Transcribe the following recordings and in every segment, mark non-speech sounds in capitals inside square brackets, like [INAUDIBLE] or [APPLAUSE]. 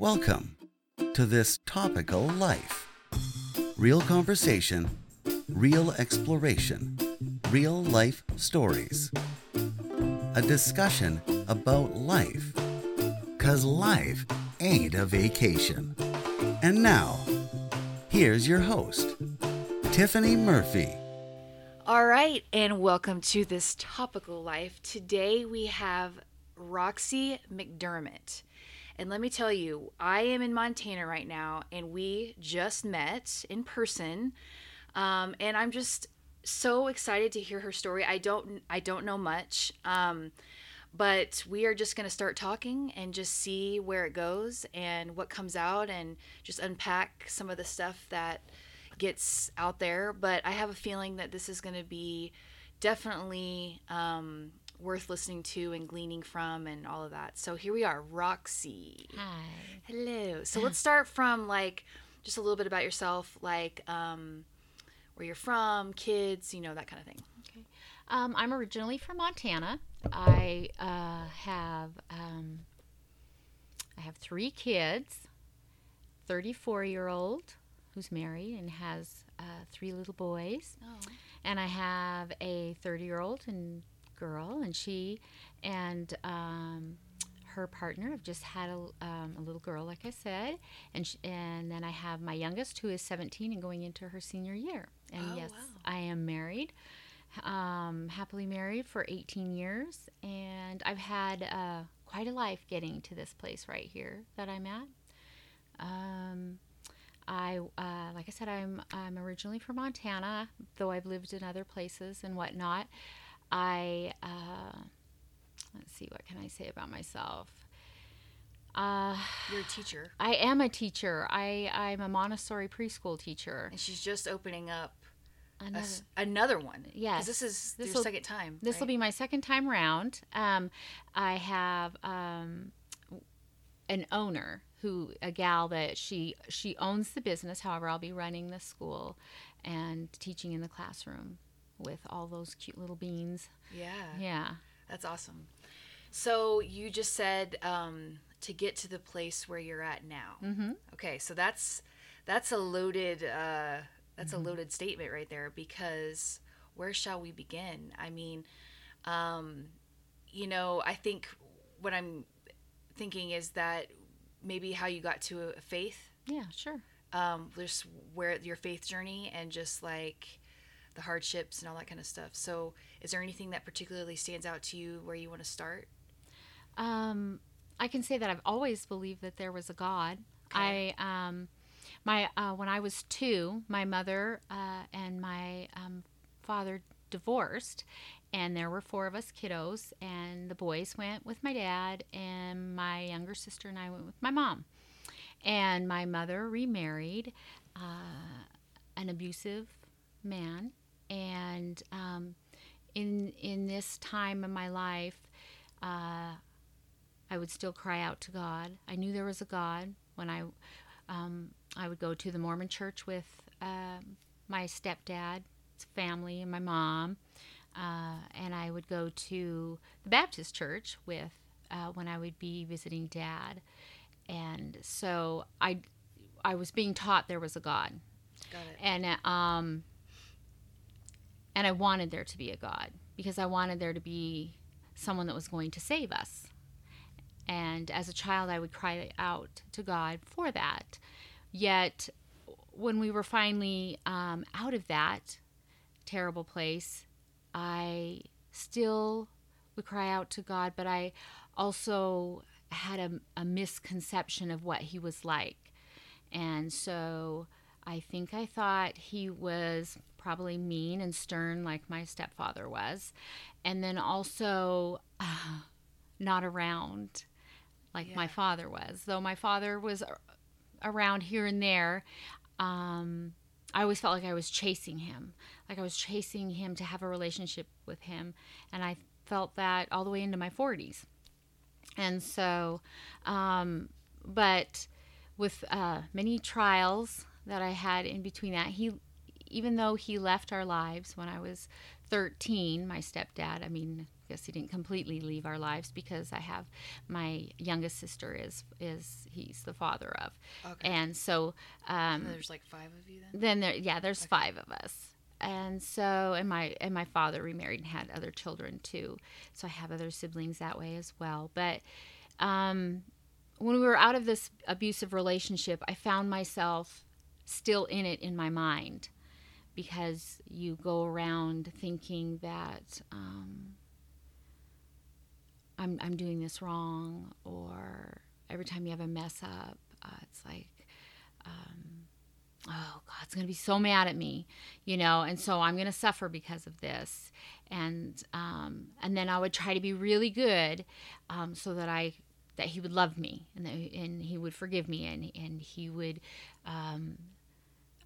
Welcome to this topical life. Real conversation, real exploration, real life stories. A discussion about life. Cause life ain't a vacation. And now, here's your host, Tiffany Murphy. All right, and welcome to this topical life. Today we have Roxy McDermott. And let me tell you, I am in Montana right now, and we just met in person. Um, and I'm just so excited to hear her story. I don't, I don't know much, um, but we are just going to start talking and just see where it goes and what comes out, and just unpack some of the stuff that gets out there. But I have a feeling that this is going to be definitely um, worth listening to and gleaning from and all of that. So here we are, Roxy. Hi. Hello. So [SIGHS] let's start from like just a little bit about yourself, like um, where you're from, kids, you know, that kind of thing. Okay. Um, I'm originally from Montana. I uh, have um, I have three kids. Thirty-four year old who's married and has uh, three little boys, Oh. and I have a thirty year old and girl, and she and um, her partner have just had a, um, a little girl, like I said, and sh- and then I have my youngest who is seventeen and going into her senior year. And Oh, yes, wow. I am married um, happily married for 18 years, and I've had uh, quite a life getting to this place right here that I'm at. Um, I, uh, like I said, I'm I'm originally from Montana, though I've lived in other places and whatnot. I uh, let's see, what can I say about myself? Uh, You're a teacher, I am a teacher. I I'm a Montessori preschool teacher. and she's just opening up Another, s- another one. Yes. This is This'll- second time. This will be my second time round. Um, I have um, an owner who a gal that she she owns the business. However, I'll be running the school and teaching in the classroom with all those cute little beans. Yeah. Yeah. That's awesome. So you just said um, to get to the place where you're at now. Mm-hmm. Okay, so that's that's a loaded uh, that's Mm-hmm. a loaded statement right there because where shall we begin? I mean, um, you know, I think what I'm thinking is that maybe how you got to a faith, Yeah. Sure. um, just where your faith journey and just like the hardships and all that kind of stuff. So, is there anything that particularly stands out to you where you want to start? Um, I can say that I've always believed that there was a God. Okay. I um, my uh, when I was two, my mother uh, and my um, father divorced, and there were four of us kiddos, and the boys went with my dad, and my younger sister and I went with my mom, and my mother remarried uh, an abusive man, and um, in in this time of my life. Uh, I would still cry out to God. I knew there was a God when I um, I would go to the Mormon church with um my stepdad's family and my mom, uh, and I would go to the Baptist church with uh, when I would be visiting dad, and so I I was being taught there was a God, and uh, um and I wanted there to be a God because I wanted there to be someone that was going to save us. And as a child, I would cry out to God for that. Yet, when we were finally um, out of that terrible place, I still would cry out to God, but I also had a, a misconception of what He was like. And so I think I thought he was probably mean and stern like my stepfather was. And then also uh, [SIGHS] not around like my father was. Though my father was around here and there, um, I always felt like I was chasing him. Like I was chasing him to have a relationship with him. And I felt that all the way into my 40s. And so, um, but with uh, many trials that I had in between that, he, even though he left our lives when I was 13, my stepdad, I mean, I guess he didn't completely leave our lives because I have my youngest sister is is he's the father of, Okay. and so um, There's like five of you then. then there yeah there's five of us. And so and my and my father remarried and had other children too. So i have other siblings that way as well. But um when we were out of this abusive relationship i found myself still in it in my mind because you go around thinking that um, I'm, I'm doing this wrong or every time you have a mess up uh, it's like um, oh god's going to be so mad at me you know and so i'm going to suffer because of this. And um, and then i would try to be really good um, so that i that he would love me and that, and he would forgive me and and he would um,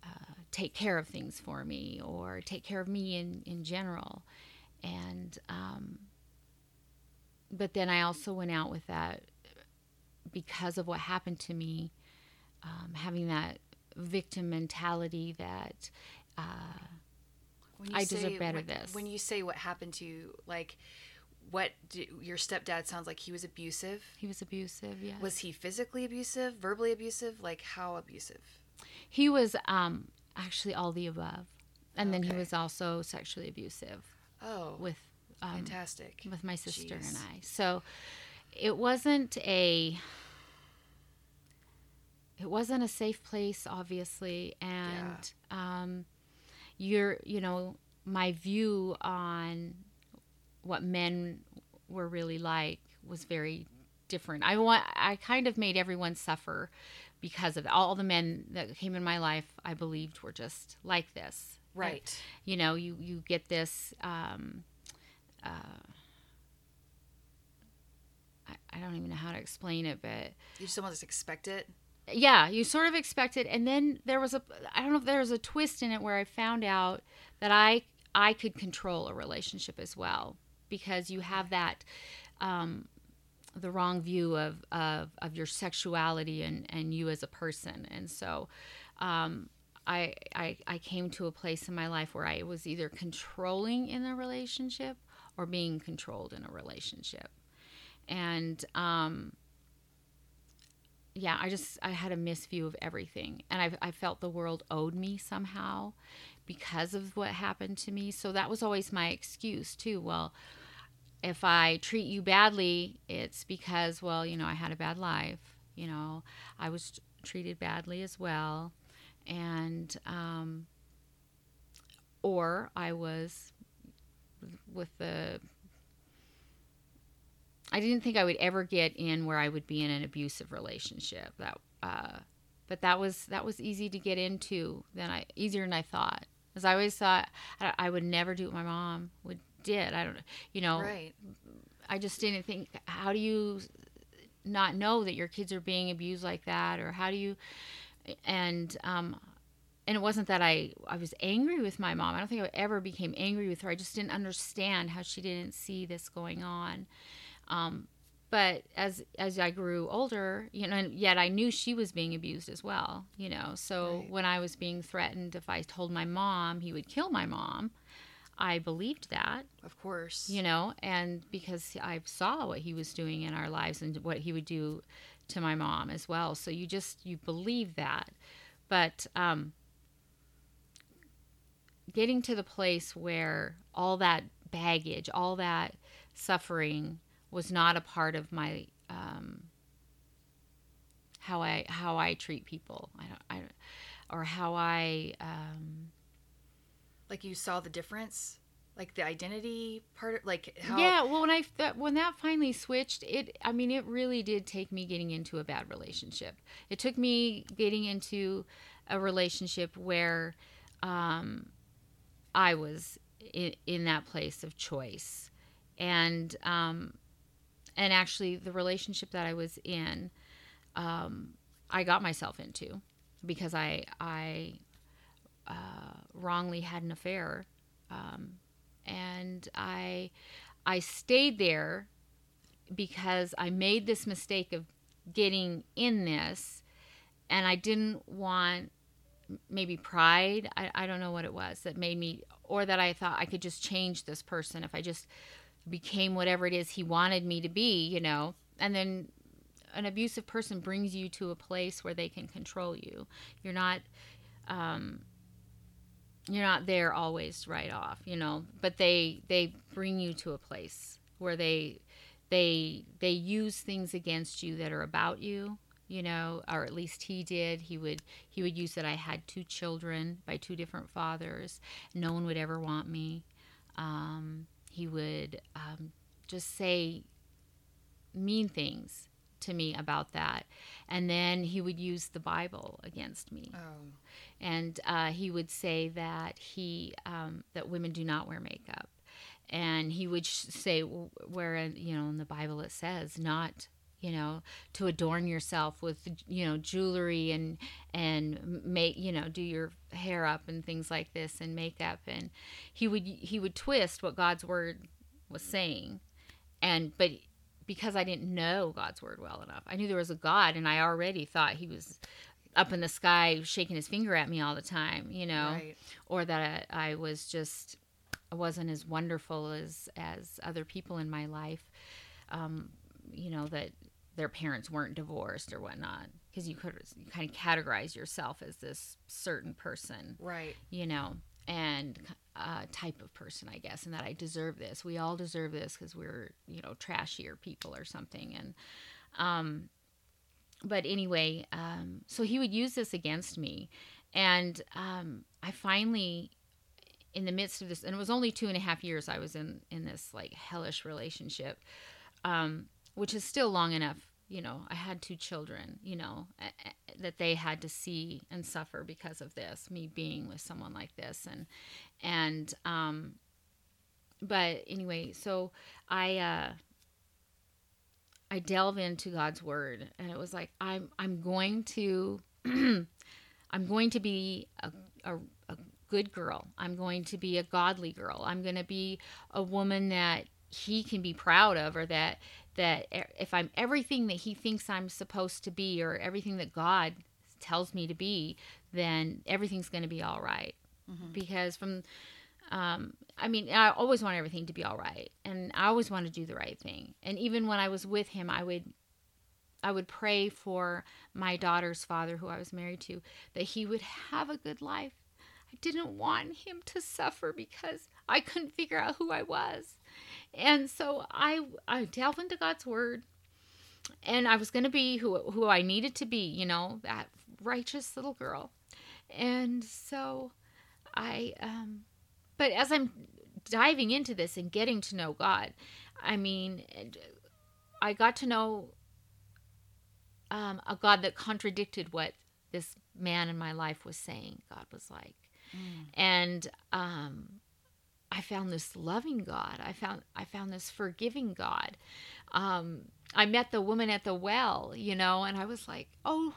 uh, take care of things for me or take care of me in in general and um, but then i also went out with that because of what happened to me um, having that victim mentality that uh, I deserve better when, this. When you say what happened to you, like, what do, your stepdad sounds like he was abusive. he was abusive. Yeah, Was he physically abusive, verbally abusive? Like how abusive? He was um, actually all the above, and then he was also sexually abusive Oh, with um, fantastic. with my sister Jeez. and I. So it wasn't a it wasn't a safe place, obviously, and um, you're you know my view on what men were really like was very different. I want I kind of made everyone suffer because of all the men that came in my life. I believed were just like this, Right. you know you you get this um uh I, I don't even know how to explain it but You just almost expect it. yeah you sort of expect it and then there was a i don't know if there was a twist in it where i found out that i i could control a relationship as well because you have that um the wrong view of, of, of your sexuality and, and you as a person. And so um, I, I, I came to a place in my life where I was either controlling in a relationship or being controlled in a relationship. And um, yeah, I just, I had a misview of everything. And I, I felt the world owed me somehow because of what happened to me. So that was always my excuse too. Well, if I treat you badly, it's because, well, you know, I had a bad life. You know, I was treated badly as well. And, um, or I was with the, I didn't think I would ever get in where I would be in an abusive relationship. That, uh, but that was that was easy to get into than I easier than I thought. Because I always thought I, I would never do what my mom would did. I don't, you know, Right. I just didn't think. How do you not know that your kids are being abused like that, or how do you? And um, and it wasn't that I I was angry with my mom. I don't think I ever became angry with her. I just didn't understand how she didn't see this going on. Um, but as as I grew older, you know, and yet I knew she was being abused as well. You know, so Right. when I was being threatened, if I told my mom he would kill my mom, I believed that Of course. you know, and because I saw what he was doing in our lives and what he would do to my mom as well. So you just you believe that, but um, getting to the place where all that baggage, all that suffering was not a part of my um, how I how I treat people. I don't, I don't or how I um, Like you saw the difference, like the identity part, like how. yeah well when i that, when that finally switched it i mean it really did take me getting into a bad relationship it took me getting into a relationship where um, i was in, in that place of choice and um, and actually the relationship that i was in um, i got myself into because i i uh, wrongly had an affair um, and I I stayed there because I made this mistake of getting in this and I didn't want maybe pride I, I don't know what it was that made me or that I thought I could just change this person if I just became whatever it is he wanted me to be, you know. And then an abusive person brings you to a place where they can control you. You're not um, you're not there always right off, you know, but they they bring you to a place where they they they use things against you that are about you you know or at least he did. He would he would use that i had two children by two different fathers. No one would ever want me. Um, he would um, just say mean things to me about that. And then he would use the bible against me. Oh. And uh, he would say that he um, that women do not wear makeup. And he would say where uh, you know in the bible it says not you know to adorn yourself with you know jewelry and and make you know do your hair up and things like this and makeup. And he would he would twist what god's word was saying. And but because i didn't know god's word well enough i knew there was a god and i already thought he was up in the sky shaking his finger at me all the time you know Right. or that I, I was just I wasn't as wonderful as as other people in my life um, you know that their parents weren't divorced or whatnot because you could you kind of categorize yourself as this certain person Right. you know, and uh, type of person, I guess, and that I deserve this. We all deserve this because we're, you know, trashier people or something. And, um, but anyway, um, so he would use this against me. And um, I finally, in the midst of this, and it was only two and a half years I was in, in this like hellish relationship, um, which is still long enough. You know, I had two children, you know, that they had to see and suffer because of this, me being with someone like this. And, and, um, but anyway, so I, uh, I delve into God's word and it was like, I'm, I'm going to, [CLEARS THROAT] I'm going to be a, a, a good girl. I'm going to be a godly girl. I'm going to be a woman that he can be proud of or that that if I'm everything that he thinks I'm supposed to be or everything that God tells me to be, then everything's going to be all right. Because from um, I mean, I always want everything to be all right, and I always want to do the right thing. And even when I was with him, I would, I would pray for my daughter's father, who I was married to, that he would have a good life. I didn't want him to suffer because I couldn't figure out who I was, and so I, I delved into God's word, and I was going to be who who I needed to be, you know, that righteous little girl, and so I um but as I'm diving into this and getting to know God, I mean, I got to know um, a God that contradicted what this man in my life was saying God was like. And um, I found this loving God. I found I found this forgiving God. Um, I met the woman at the well, you know, and I was like, oh,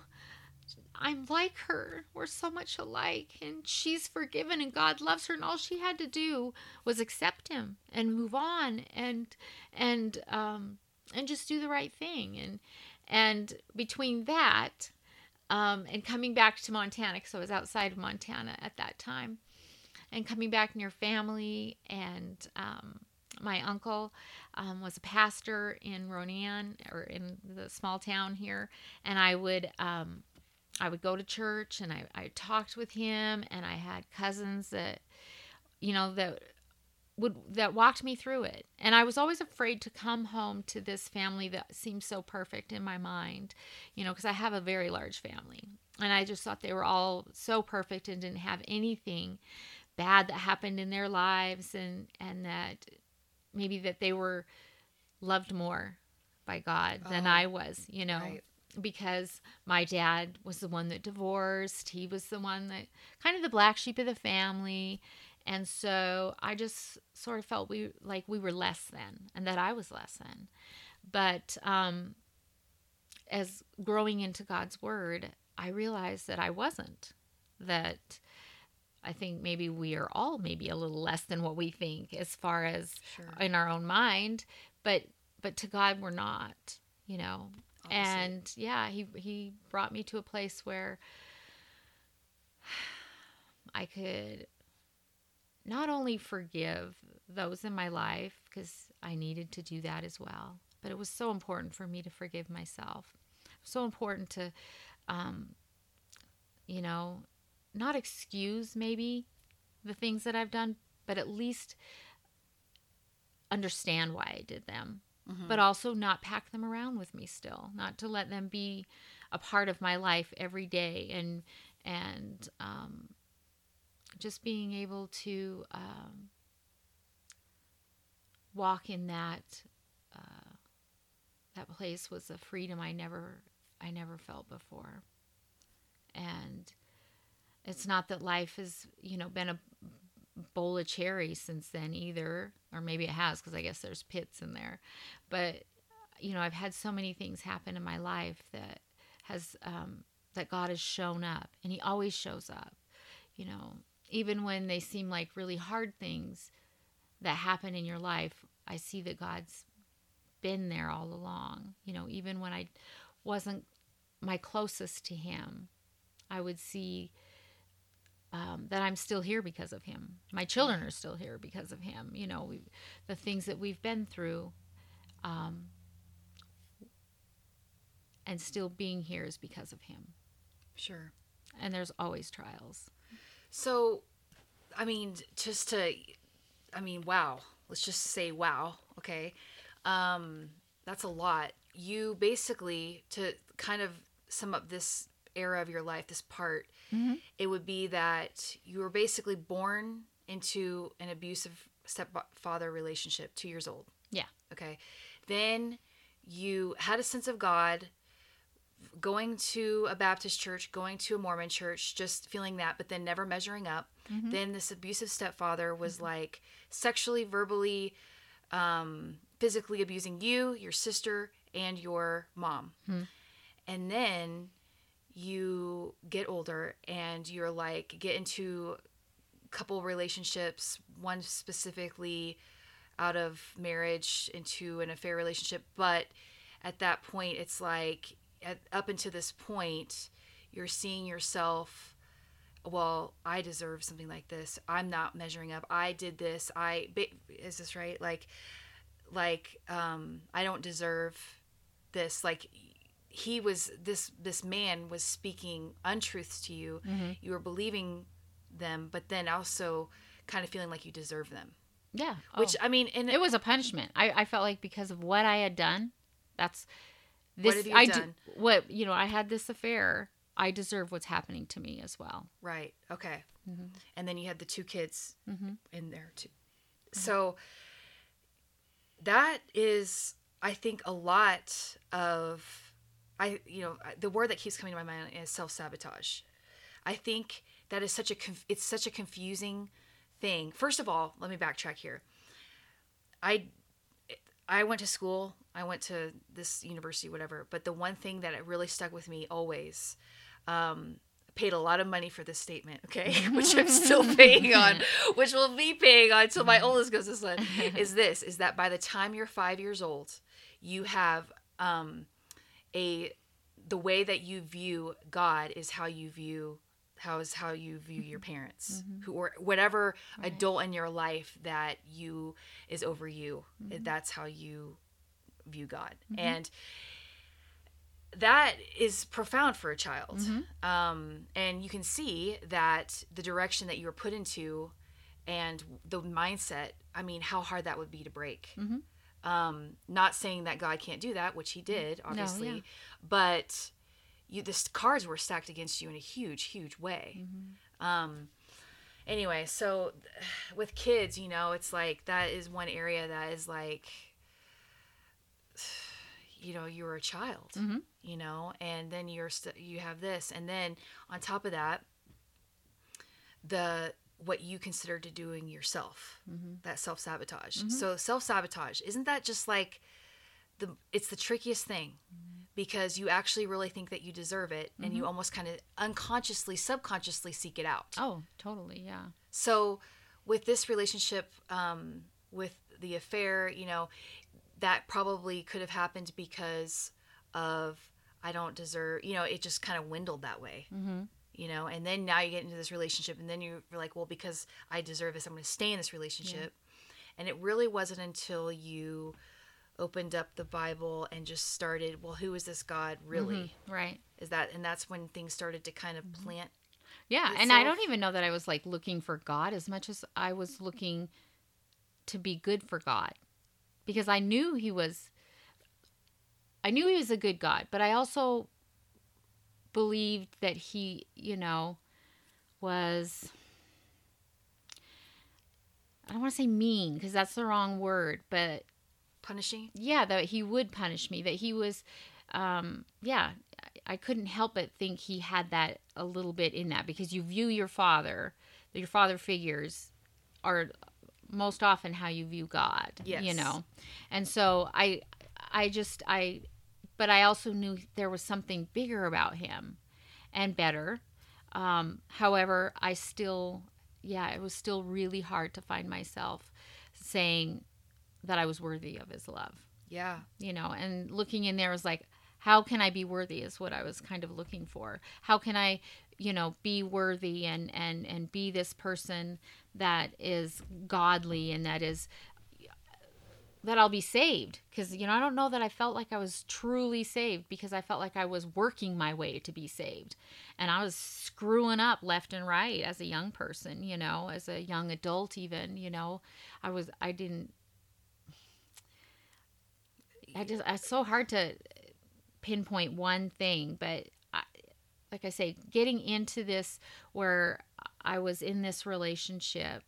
I'm like her. We're so much alike. And she's forgiven and God loves her. And all she had to do was accept him and move on and and um and just do the right thing. And and between that, um, and coming back to Montana, because I was outside of Montana at that time, and coming back near family and um my uncle um, was a pastor in Ronan or in the small town here, and I would um, I would go to church and I, I talked with him and I had cousins that you know that would that walked me through it. And I was always afraid to come home to this family that seemed so perfect in my mind you know because I have a very large family. And I just thought they were all so perfect and didn't have anything bad that happened in their lives and and that maybe that they were loved more by God than Oh, I was you know? right. Because my dad was the one that divorced. He was the one that kind of the black sheep of the family. And so I just sort of felt we like we were less than and that I was less than. But um as growing into God's word, I realized that I wasn't. That I think maybe we are all maybe a little less than what we think as far as Sure. in our own mind, but but to God we're not, you know And yeah he he brought me to a place where [SIGHS] i could not only forgive those in my life because I needed to do that as well. But it was so important for me to forgive myself. So important to, um, you know, not excuse maybe the things that I've done, but at least understand why I did them. But also not pack them around with me still, not to let them be a part of my life every day, and and um, just being able to um, walk in that uh, that place was a freedom I never I never felt before, and it's not that life has you know been a bowl of cherries since then either or maybe it has because i guess there's pits in there. But you know i've had so many things happen in my life that has um, that god has shown up and he always shows up. You know even when they seem like really hard things that happen in your life i see that god's been there all along. You know even when i wasn't my closest to him i would see um, that I'm still here because of him. My children are still here because of him. You know, we, the things that we've been through, um, and still being here is because of him. Sure. And there's always trials. So, I mean, just to, I mean, wow. Let's just say wow. Okay. Um, that's a lot. You basically, to kind of sum up this era of your life, this part, mm-hmm. it would be that you were basically born into an abusive stepfather relationship, two years old. Yeah. Okay. Then you had a sense of God, going to a Baptist church, going to a Mormon church, just feeling that, but then never measuring up. Mm-hmm. Then this abusive stepfather was mm-hmm. like sexually, verbally, um, physically abusing you, your sister, and your mom. Hmm. And then you get older and you're like, get into couple relationships, one specifically out of marriage into an affair relationship. But at that point, it's like, at, up until this point, you're seeing yourself well i deserve something like this. I'm not measuring up. I did this. I is this right? Like like um i don't deserve this. Like he was this this man was speaking untruths to you mm-hmm. you were believing them but then also kind of feeling like you deserve them Yeah. which oh. i mean and it was a punishment. I, I felt like because of what I had done, that's What this. have you I done? Do, what you know, I had this affair. I deserve what's happening to me as well. Right. Okay. Mm-hmm. And then you had the two kids mm-hmm. in there too. Mm-hmm. So that is, I think, a lot of, I you know, the word that keeps coming to my mind is self sabotage. I think that is such a conf- it's such a confusing thing. First of all, let me backtrack here. I I went to school. I went to this university, whatever. But the one thing that it really stuck with me always, um, paid a lot of money for this statement, okay, [LAUGHS] which I'm still [LAUGHS] paying on, which will be paying on until my oldest goes to sun, [LAUGHS] is this: is that by the time you're five years old, you have um, a the way that you view God is how you view how is how you view your mm-hmm. parents mm-hmm. who or whatever adult in your life that you is over you. Mm-hmm. That's how you view god. And that is profound for a child. Um, and you can see that the direction that you were put into and the mindset i mean how hard that would be to break um, not saying that god can't do that which he did obviously yeah. but you the cards were stacked against you in a huge huge way. Um anyway so [SIGHS] with kids you know it's like that is one area that is like [SIGHS] you know you were a child you know and then you're st- you have this and then on top of that the what you consider to doing yourself that self-sabotage so self-sabotage isn't that just like the it's the trickiest thing because you actually really think that you deserve it and you almost kind of unconsciously subconsciously seek it out Oh, totally. Yeah. so with this relationship um, with the affair you know that probably could have happened because of i don't deserve you know it just kind of dwindled that way mm-hmm. You know and then now you get into this relationship and then you're like well because i deserve this i'm going to stay in this relationship And it really wasn't until you opened up the Bible and just started, well, who is this God really? Mm-hmm. Right. Is that, and that's when things started to kind of mm-hmm. plant. Yeah, and I don't even know that I was like looking for God as much as I was looking to be good for God. Because I knew he was I knew he was a good God, but I also believed that he, you know, was I don't want to say mean because that's the wrong word, but Punishing? yeah that he would punish me that he was um yeah I- i couldn't help but think he had that a little bit in that because you view your father your father figures are most often how you view god Yes. you know and so i i just i but i also knew there was something bigger about him and better. Um however i still yeah it was still really hard to find myself saying that i was worthy of his love. Yeah. you know and looking in there was like how can i be worthy is what i was kind of looking for. How can i you know be worthy and and and be this person that is godly and that is that I'll be saved because you know I don't know that I felt like I was truly saved because I felt like I was working my way to be saved. And I was screwing up left and right as a young person you know as a young adult even you know. I was I didn't I just it's so hard to pinpoint one thing, but I, like I say, getting into this where I was in this relationship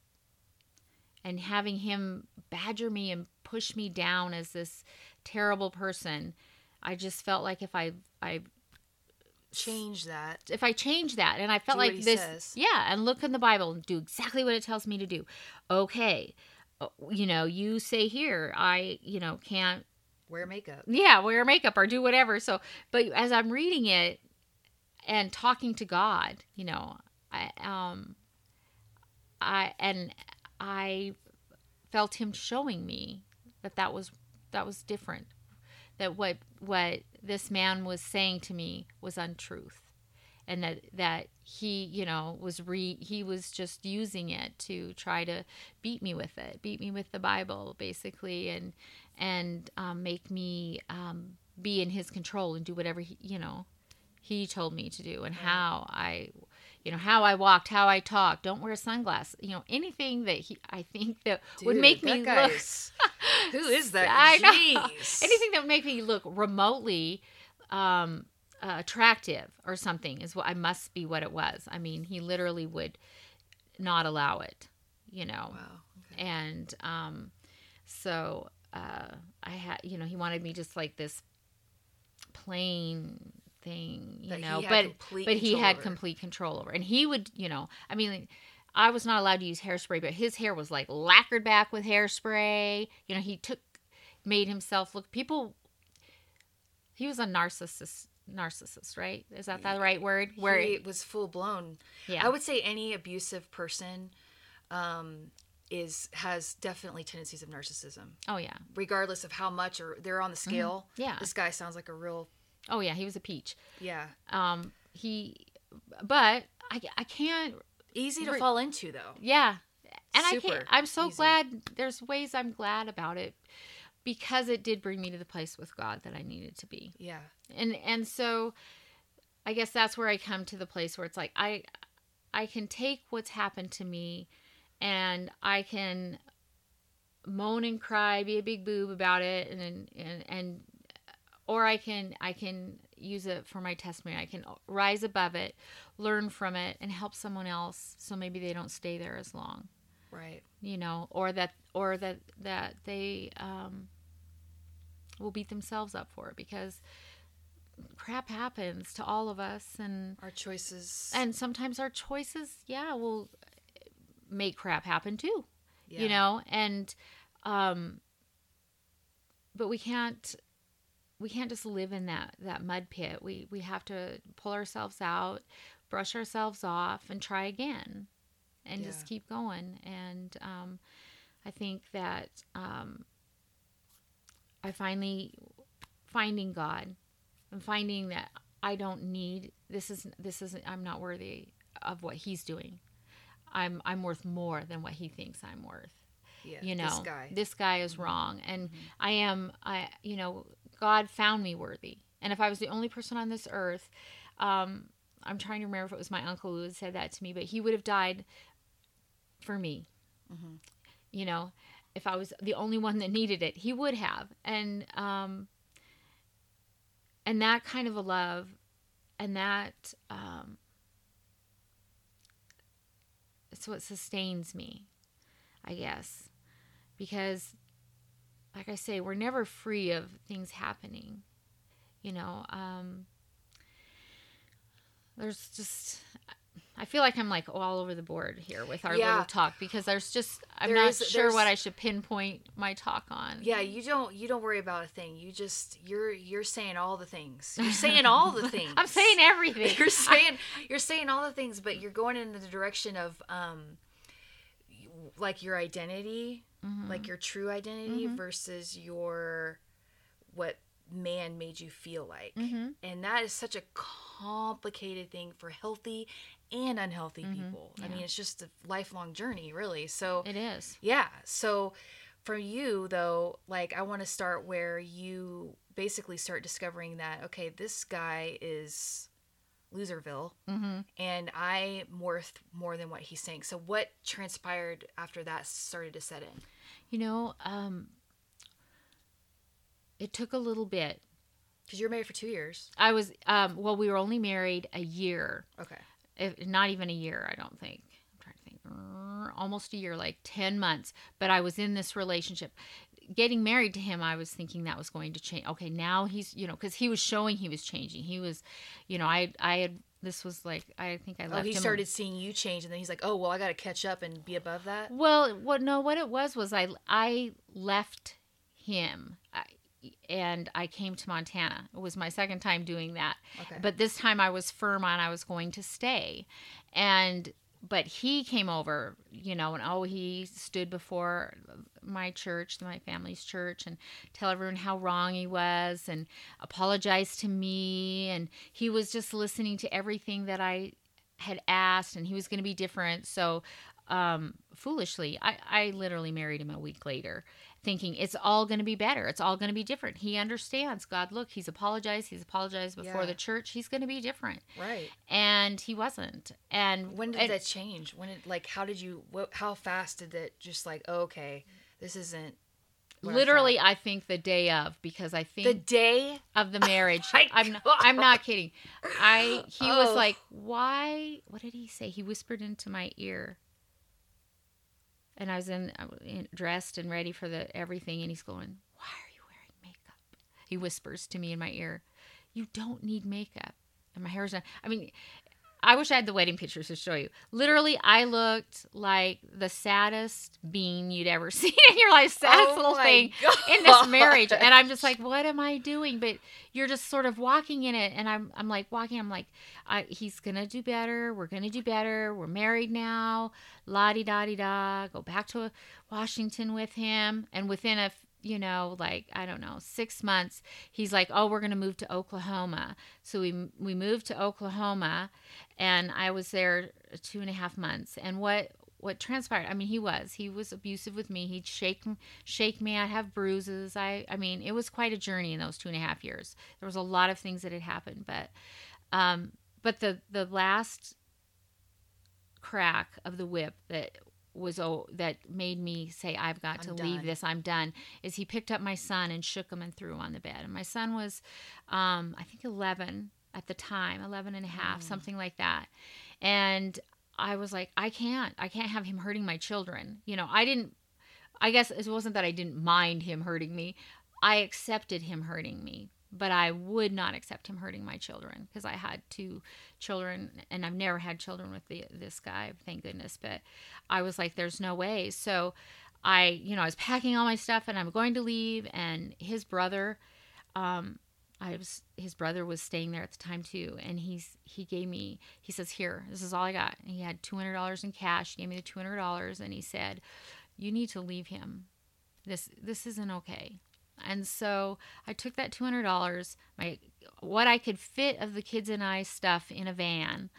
and having him badger me and push me down as this terrible person, I just felt like if I I Change that. if I change that and I felt like this says. yeah and look in the Bible and do exactly what it tells me to do okay uh, you know you say here I you know can't Wear makeup. yeah wear makeup or do whatever so but as i'm reading it and talking to god you know i um i and i felt him showing me that that was that was different that what what this man was saying to me was untruth. And that that he you know was re he was just using it to try to beat me with it beat me with the bible basically and and um, make me um, be in his control and do whatever he, you know he told me to do and how i you know how i walked how i talked don't wear sunglasses you know anything that he i think that would make that me look is- [LAUGHS] Who is that? I know. Jeez. [LAUGHS] anything that would make me look remotely um, uh, attractive or something is what I must be what it was. I mean, he literally would not allow it, you know. Wow. Okay. And um, so uh, I had, you know, he wanted me just like this plain thing, you That know, but but he had over. complete control over, and he would, you know, I mean. I was not allowed to use hairspray, but his hair was like lacquered back with hairspray. You know, he took, made himself look. People, he was a narcissist. Narcissist, right? Is that the right word? Where, he was full blown. yeah, I would say any abusive person um, is has definitely tendencies of narcissism, oh yeah, regardless of how much or they're on the scale. yeah, This guy sounds like a real oh yeah, he was a peach. yeah. Um, he, but I, I can't Easy to Re- fall into though. Yeah. And I can't I'm so easy. glad there's ways I'm glad about it because it did bring me to the place with God that I needed to be. Yeah. And and so I guess that's where I come to the place where it's like I I can take what's happened to me and I can moan and cry, be a big boob about it and and and or I can I can use it for my testimony. I can rise above it, learn from it and help someone else so maybe they don't stay there as long Right. you know or that or that that they um will beat themselves up for it because crap happens to all of us and Our choices. and sometimes our choices yeah will make crap happen too yeah. you know and um but we can't we can't just live in that that mud pit we we have to pull ourselves out brush ourselves off and try again and Yeah. just keep going and um i think that um i finally finding god and finding that i don't need this is this isn't i'm not worthy of what he's doing i'm i'm worth more than what he thinks i'm worth Yeah, you know this guy. Mm-hmm. this guy is wrong and i am i you know god found me worthy. And if i was the only person on this earth um i'm trying to remember if it was my uncle who had said that to me but he would have died for me. Mm-hmm. you know if i was the only one that needed it he would have. And um and that kind of a love and that um it's what sustains me i guess. Because like i say we're never free of things happening you know um there's just i feel like i'm like all over the board here with our Yeah. little talk because there's just i'm There not is- sure what i should pinpoint my talk on Yeah, you don't you don't worry about a thing. You just you're you're saying all the things. You're saying all the [LAUGHS] things. i'm saying everything you're [LAUGHS] saying you're saying all the things, but you're going in the direction of um like your identity, Mm-hmm. like your true identity versus your what man made you feel like. Mm-hmm. And that is such a complicated thing for healthy and unhealthy people. I mean, it's just a lifelong journey, really. So it is yeah. So for you though, like I want to start where you basically start discovering that okay, this guy is Loserville, mm-hmm. and I'm worth more than what he's saying. So what transpired after that started to set in? you know um it took a little bit Because you were married for two years. i was um well we were only married a year Okay. if not even a year, I don't think. I'm trying to think. Almost a year, like 10 months. But I was in this relationship. Getting married to him, I was thinking that was going to change. Okay, now he's, you know, because he was showing he was changing. He was, you know, I, I had, this was like, I think I oh, left. Oh, he started seeing you change, and then he's like, "Oh, well, I got to catch up and be above that." Well, what no, what it was was I I left him, I, and I came to Montana. It was my second time doing that, Okay. but this time I was firm on I was going to stay, and but he came over, you know, and oh, he stood before my church, my family's church, and tell everyone how wrong he was, and apologize to me, and he was just listening to everything that I had asked, and he was going to be different. So, um, foolishly, I, I literally married him a week later, thinking it's all going to be better. It's all going to be different. He understands. God, look, he's apologized. He's apologized before Yeah. the church. He's going to be different, Right. and he wasn't. And When did and- that change? When it like how did you what how fast did it just like oh, okay this isn't what I literally. I think the day of because I think the day of the marriage. [LAUGHS] my I'm not, I'm not kidding. I he was Oh. like, "Why? What did he say?" He whispered into my ear. And I was in, in dressed and ready for the everything and he's going, "Why are you wearing makeup?" He whispers to me in my ear, "You don't need makeup." And my hair's not. I mean, I wish I had the wedding pictures to show you. Literally, I looked like the saddest bean you'd ever [LAUGHS] seen in your life. Saddest Oh little thing in this marriage. And I'm just like, what am I doing? But you're just sort of walking in it. And I'm, I'm like walking, I'm like, I, he's going to do better. We're going to do better. We're married now. La di da di da. Go back to Washington with him. And within a, you know, like, I don't know, six months, he's like, oh, we're going to move to Oklahoma. So we, we moved to Oklahoma and I was there two and a half months. And what, what transpired i mean he was he was abusive with me he'd shake shake me i'd have bruises i i mean it was quite a journey in those two and a half years there was a lot of things that had happened but um but the the last crack of the whip that was oh that made me say i've got I'm to leave this. I'm done is he picked up my son and shook him and threw him on the bed. And my son was um i think 11 at the time 11 and a half something like that. And I was like, I can't, I can't have him hurting my children. You know, I didn't, I guess it wasn't that I didn't mind him hurting me. I accepted him hurting me, but I would not accept him hurting my children because I had two children and I've never had children with the, this guy, thank goodness. But I was like, there's no way. So I, you know, I was packing all my stuff and I'm going to leave. And his brother, um, I was his brother was staying there at the time too, and he's he gave me he says here this is all I got. And he had two hundred dollars in cash. He gave me the two hundred dollars, and he said, "You need to leave him. This this isn't okay." And so I took that two hundred dollars, my what I could fit of the kids and I stuff in a van,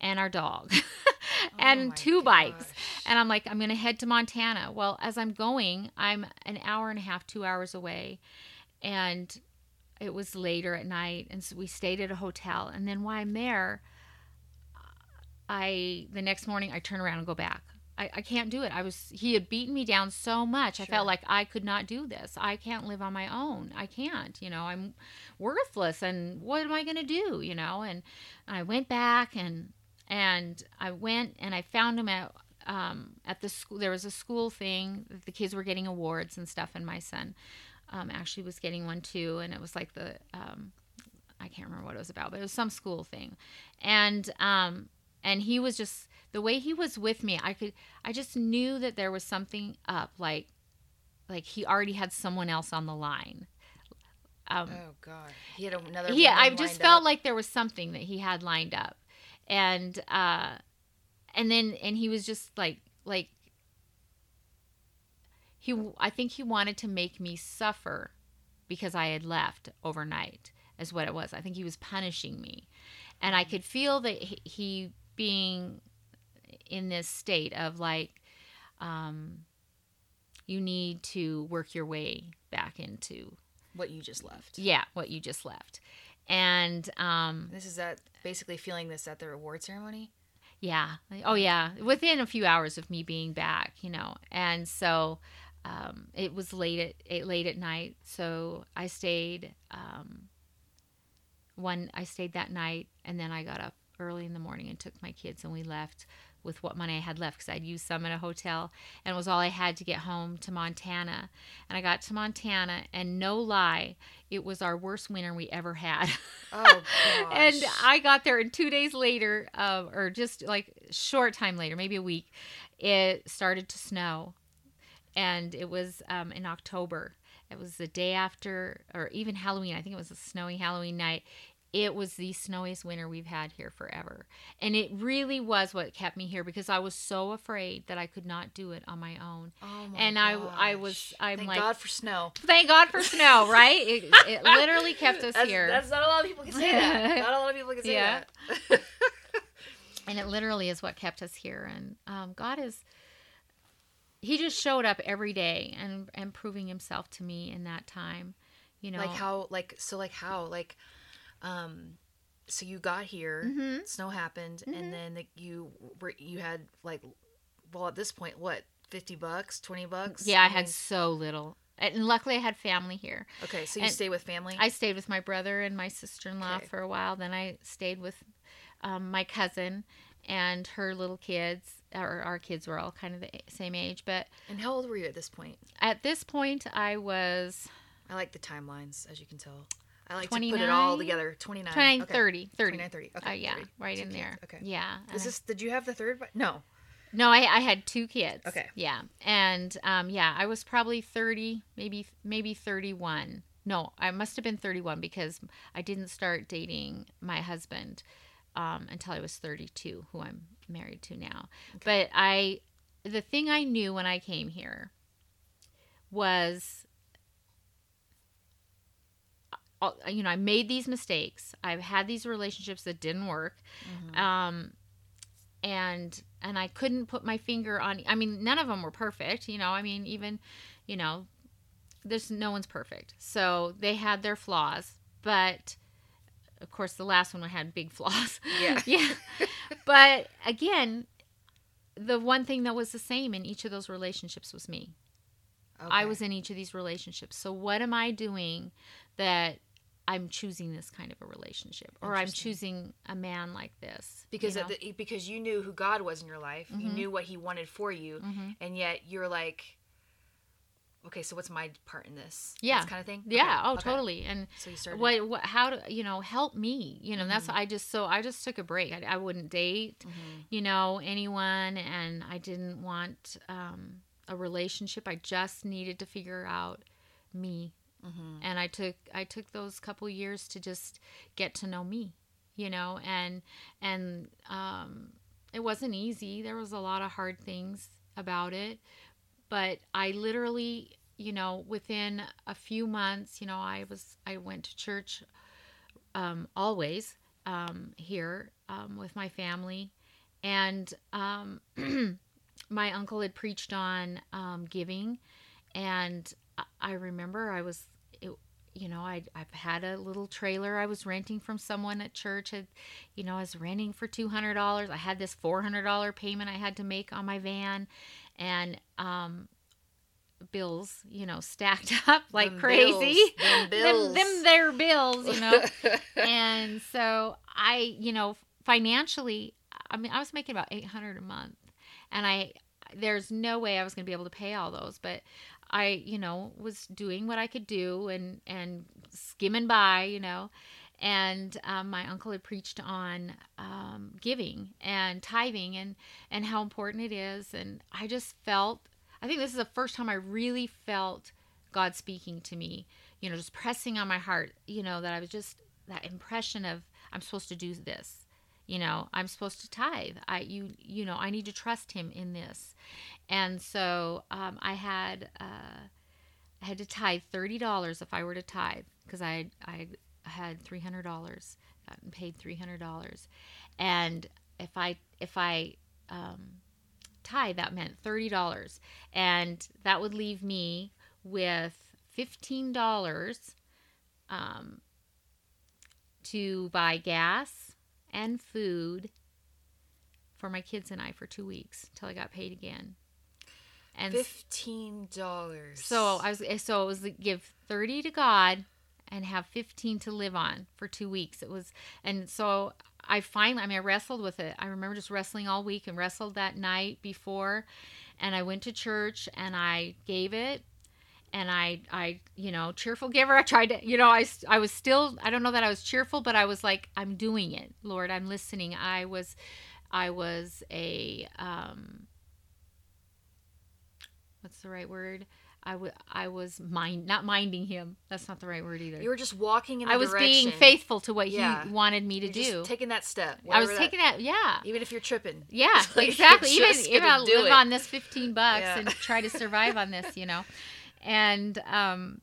and our dog [LAUGHS] Oh and my two bikes. And I'm like, I'm going to head to Montana. Well, as I'm going, I'm an hour and a half, two hours away. And it was later at night. And so we stayed at a hotel. And then while I'm there, I, the next morning, I turn around and go back. I, I can't do it. I was, he had beaten me down so much. I felt like I could not do this. I can't live on my own. I can't, you know, I'm worthless. And what am I going to do, you know? And I went back and, and I went and I found him at um, at the school. There was a school thing. The kids were getting awards and stuff, and my son um, actually was getting one too. And it was like the um, I can't remember what it was about, but it was some school thing. And um, and he was just the way he was with me. I could I just knew that there was something up. Like like he already had someone else on the line. Um, Oh God, he had another. yeah i just felt up. like there was something that he had lined up and uh and then and he was just like like he i think he wanted to make me suffer because i had left overnight is what it was i think he was punishing me and i could feel that he, he being in this state of like um you need to work your way back into what you just left. yeah what you just left. And um This is that basically feeling this at the reward ceremony. yeah. Oh yeah. Within a few hours of me being back you know. And so um it was late at it, late at night. So i stayed um one i stayed that night and then i got up early in the morning and took my kids and we left with what money I had left because I'd used some at a hotel and it was all I had to get home to Montana. And I got to Montana and no lie, it was our worst winter we ever had. Oh [LAUGHS] and. I got there, and two days later, uh, or just like short time later, maybe a week, it started to snow, and it was um, in October. It was the day after, or even Halloween. I think it was a snowy Halloween night. It was the snowiest winter we've had here forever, and it really was what kept me here because I was so afraid that I could not do it on my own. Oh my and I, I was. I'm like Thank like, God for snow. thank God for snow, right? It, it [LAUGHS] literally kept us That's, here. that's not a lot of people can say that. [LAUGHS] Not a lot of people can say Yeah. that. [LAUGHS] and it literally is what kept us here and um, god is he just showed up every day and and proving himself to me in that time you know like how like so like how like um so you got here Mhm. snow happened and then like, you were you had like well at this point what 50 bucks 20 bucks? Yeah i had mean- so little. And luckily i had family here. Okay so you and stay with family? I stayed with my brother and my sister-in-law Okay. for a while. Then i stayed with um, my cousin and her little kids or our kids were all kind of the same age but and how old were you at this point? At this point i was i like the timelines as you can tell i like to put it 29? all together 29 29 okay. 30 30 29 30 okay uh, yeah 30. right Two in kids, there okay yeah is I- this did you have the third no No, I, I had two kids. Okay. Yeah, and um, yeah, I was probably thirty, maybe maybe thirty-one. No, I must have been thirty-one because I didn't start dating my husband um, until I was thirty-two, who I'm married to now. But I, the thing I knew when I came here was, uh, you know, I made these mistakes. I've had these relationships that didn't work. Um, and and I couldn't put my finger on I mean none of them were perfect you know I mean even you know there's no one's perfect so they had their flaws but of course the last one had big [LAUGHS] flaws Yeah. [LAUGHS] yeah but again the one thing that was the same in each of those relationships was me I was in each of these relationships. So what am I doing that I'm choosing this kind of a relationship or I'm choosing a man like this? because you at the, because you knew who God was in your life, you Mhm. knew what He wanted for you, Mhm. and yet you're like, okay, so what's my part in this? Yeah. this kind of thing. yeah, Okay, oh okay. totally. And So you started. what what how do you know help me you know that's Mhm. i just so i just took a break i, I wouldn't date Mhm. you know anyone and i didn't want um, a relationship i just needed to figure out me Mhm. and i took i took those couple years to just get to know me you know and and um it wasn't easy. There was a lot of hard things about it but i literally you know within a few months you know i was i went to church um always um, here um, with my family, and um, [CLEARS THROAT] my uncle had preached on um, giving, and I remember I was, it, you know, I I've had a little trailer I was renting from someone at church. Had, you know, I was renting for two hundred dollars. I had this four hundred dollar payment I had to make on my van, and um, bills, you know, stacked [LAUGHS] up like Them crazy. bills, them [LAUGHS] them, bills. them their bills, you know. [LAUGHS] and so I, you know, financially, I mean, I was making about 800 a month and I, there's no way I was going to be able to pay all those, but I, you know, was doing what I could do and, and skimming by, you know, and um, my uncle had preached on um, giving and tithing and, and how important it is. And I just felt, I think this is the first time I really felt God speaking to me, you know, just pressing on my heart, you know, that I was just that impression of I'm supposed to do this. You know, I'm supposed to tithe. I you you know, I need to trust him in this. And so um, I had uh, I had to tithe thirty dollars if I were to tithe because I I had three hundred dollars gotten paid three hundred dollars, and if I if I um, tithe that meant thirty dollars, and that would leave me with fifteen dollars um, to buy gas and food for my kids and I for two weeks till I got paid again. And Fifteen dollars. so I was eh, so it was like give 30 to God and have 15 to live on for 2 weeks. It was and so I finally I mean I wrestled with it. I remember just wrestling all week and wrestled that night before and I went to church and I gave it and I I you know cheerful giver I tried to you know I I was still I don't know that I was cheerful but I was like I'm doing it Lord I'm listening I was I was a um what's the right word I, w- I was mind not minding him that's not the right word either you were just walking in. The I was being faithful to what Yeah. he wanted me to You're just do taking that step. I was whatever taking that yeah even if you're tripping. yeah, [LAUGHS] Like, exactly. Even gonna I'll live it. on this fifteen bucks Yeah. and try to survive on this, you know. [LAUGHS] And um,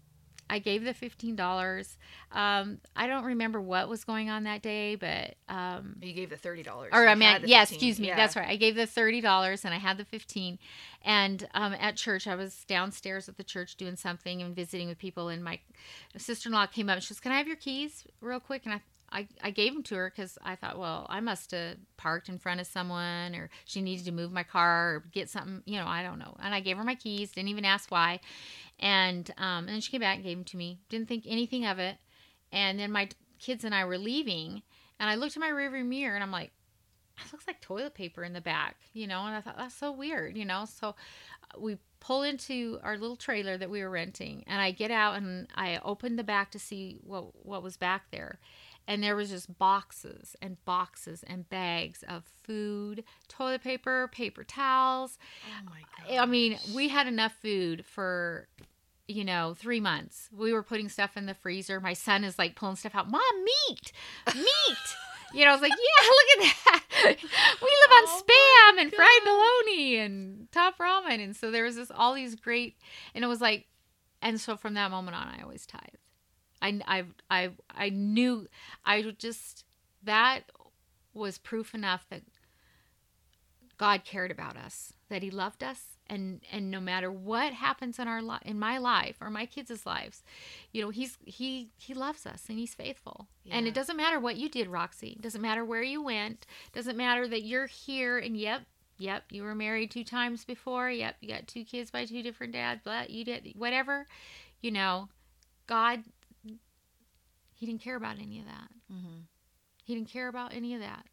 I gave the fifteen dollars. Um, I don't remember what was going on that day, but um, You gave the thirty dollars. or I mean, yeah, excuse me, that's right. I gave the thirty dollars and I had the fifteen. And um, at church, I was downstairs at the church doing something and visiting with people, and my sister in law came up. and She goes, "Can I have your keys, real quick?" And I. I, I gave them to her because I thought, well, I must have parked in front of someone or she needed to move my car or get something, you know, I don't know. And I gave her my keys, didn't even ask why. And, um, and then she came back and gave them to me. Didn't think anything of it. And then my kids and I were leaving, and I looked in my rearview mirror and I'm like, it looks like toilet paper in the back, you know, and I thought that's so weird, you know. So uh, we pull into our little trailer that we were renting, and I get out and I open the back to see what what was back there. And there was just boxes and boxes and bags of food, toilet paper, paper towels. Oh my god. I mean, we had enough food for you know, three months. We were putting stuff in the freezer. My son is like pulling stuff out. Mom, meat, meat. [LAUGHS] you know, I was like, yeah, [LAUGHS] look at that. [LAUGHS] We live on Oh spam and fried bologna and top ramen, and so there was this all these great, and it was like, and so from that moment on, I always tithe. I I I I knew I just that was proof enough that God cared about us, that He loved us, and and no matter what happens in our li- in my life or my kids' lives, you know, He's He He loves us and He's faithful. And it doesn't matter what you did, Roxy. It doesn't matter where you went. It Doesn't matter that you're here and yep. Yep, you were married two times before. Yep, you got two kids by two different dads. But you did whatever, you know. God, He didn't care about any of that. Mhm. He didn't care about any of that.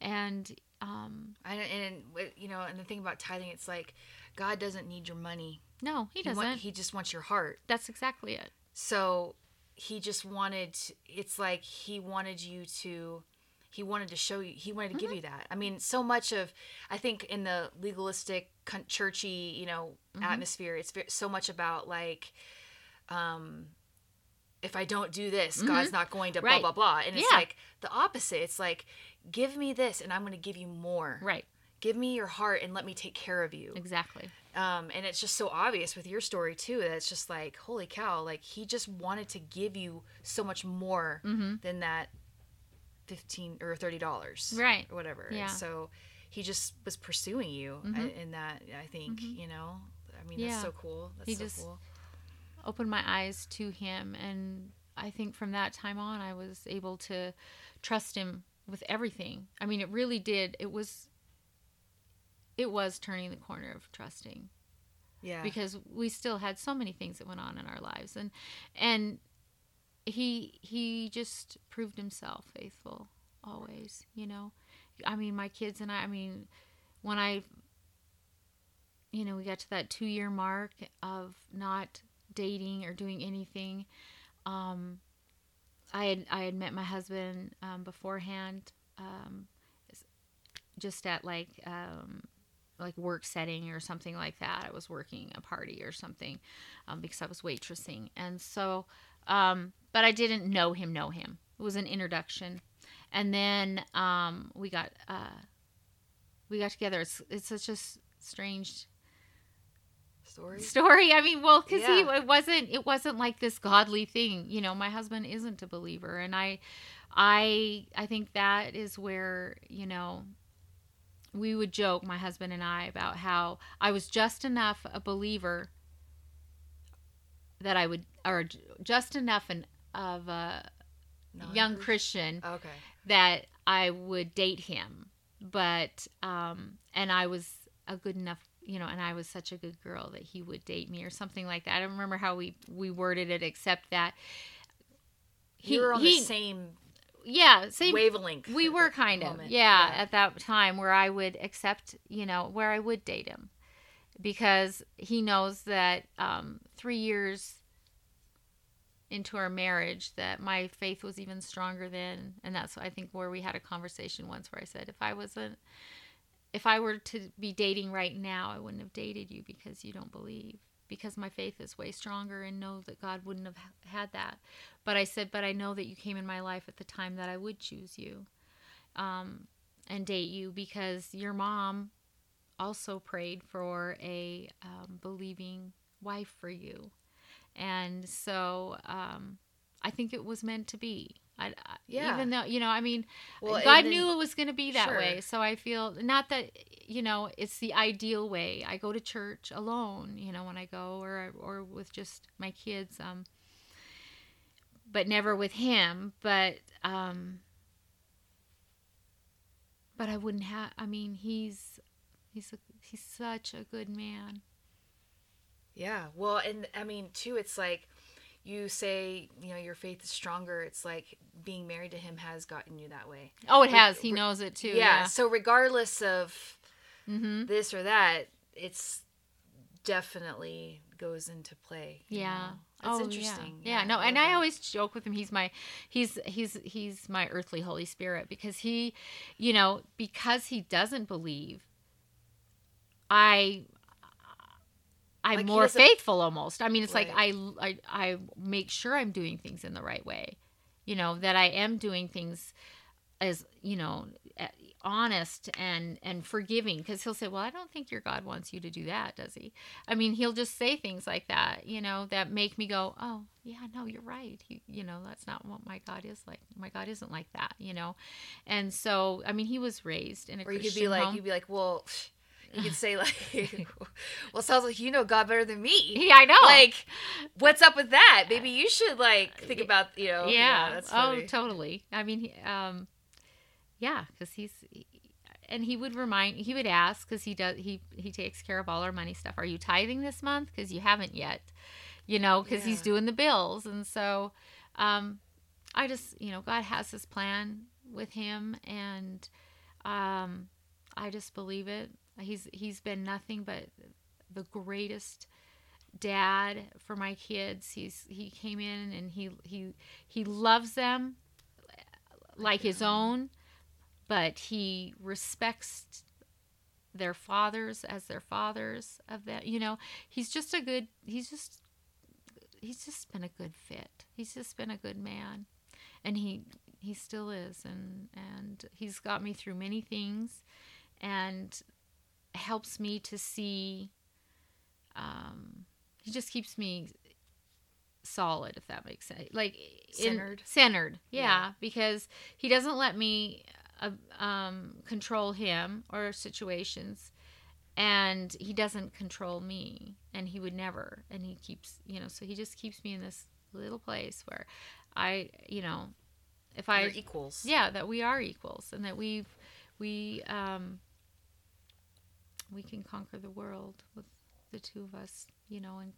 And um, And, and you know, and the thing about tithing, it's like God doesn't need your money. no, he He, doesn't. want, he just wants your heart. That's exactly it. So he just wanted. It's like he wanted you to. He wanted to show you. He wanted to Mm-hmm. give you that. I mean, so much of I think in the legalistic, churchy, you know, Mm-hmm. atmosphere, it's so much about like, um, if I don't do this, God's not going to Mm-hmm. Right. blah blah blah. And it's Yeah. like the opposite. It's like, give me this, and I'm going to give you more. Right. Give me your heart, and let me take care of you. Exactly. um, and it's just so obvious with your story too that it's just like holy cow like he just wanted to give you so much more Mm-hmm. than that fifteen or thirty dollars, Right. or whatever. Yeah. So he just was pursuing you Mhm. In that. I think you know. I mean, Yeah. that's so cool. That's He so just- cool. Opened my eyes to him and I think from that time on I was able to trust him with everything. I mean it really did. It was it was turning the corner of trusting Yeah. because we still had so many things that went on in our lives and and he he just proved himself faithful always, you know. I mean my kids and I I mean when I you know, we got to that 2 year mark of not dating or doing anything um I had I had met my husband um, beforehand um, just at like um, like work setting or something like that. I was working a party or something um, because I was waitressing, and so but I didn't know him. Know him. It was an introduction, and then we got uh, we got together. It's it's such a strange Story. story. I mean, well, because he it wasn't it wasn't like this godly thing. You know, my husband isn't a believer, and I, I, I think that is where you know. We would joke, my husband and I, about how I was just enough a believer that I would, or just enough an, of a young Non-Christian? Christian Okay. that I would date him. But um and I was a good enough, you know, and I was such a good girl that he would date me or something like that. I don't remember how we we worded it except that you were on the same yeah, same wavelength. we were kind of moment. yeah, at that time where I would accept, you know, where I would date him because he knows that um 3 years into our marriage that my faith was even stronger then and that's I think where we had a conversation once where I said if I wasn't if I were to be dating right now I wouldn't have dated you because you don't believe because my faith is way stronger and know that God wouldn't have had that but I said but I know that you came in my life at the time that I would choose you um, and date you because your mom also prayed for a um, believing wife for you and so um, I think it was meant to be. I, Yeah. Even though you know, I mean, Well, God then- knew it was going to be that Sure. way. So I feel not that you know it's the ideal way. I go to church alone, you know, when I go, or or with just my kids, um, but never with him. But um, but I wouldn't have. I mean, he's he's a, he's such a good man. Yeah. Well, and I mean, too, it's like you say, you know, your faith is stronger. It's like being married to him has gotten you that way. Oh, it has. He knows it too. yeah. Yeah. So regardless of Mm-hmm. this or that, it's definitely goes into play. Yeah. know? That's oh, interesting. Yeah. yeah. No, I and I always joke with him. He's my, he's he's he's my earthly Holy Spirit because he, you know, because he doesn't believe. I. I'm Like, more faithful almost. I mean, it's like I, I I make sure I'm doing things in the right way. You know that I am doing things as you know honest and and forgiving because he'll say well i don't think your god wants you to do that does he i mean he'll just say things like that you know that make me go oh yeah no you're right he, you know that's not what my god is like my god isn't like that you know and so i mean he was raised in a Or Christian be like, home. you'd be like, well, you could say like, [LAUGHS] [LAUGHS] well, sounds like you know God better than me. yeah i know. Like, what's up with that? Maybe you should like think about, you know. yeah, that's oh totally. I mean um yeah because he's and he would remind he would ask because he does he he takes care of all our money stuff. Are you tithing this month? Because you haven't yet you know because he's doing the bills. And so um i just you know god has his plan with him and um i just believe it he's he's been nothing but the greatest dad for my kids. He's he came in and he he he loves them like his own but he respects their fathers as their fathers of that you know. He's just a good he's just he's just been a good fit. He's just been a good man. And he he still is. And and he's got me through many things. And helps me to see um he just keeps me solid if that makes sense like in- Centered? centered yeah, Yeah. because he doesn't let me uh, um, control him or situations and he doesn't control me and he would never and he keeps you know so he just keeps me in this little place where i you know if i You're equals. yeah that we are equals and that we've we um we can conquer the world with the two of us you know and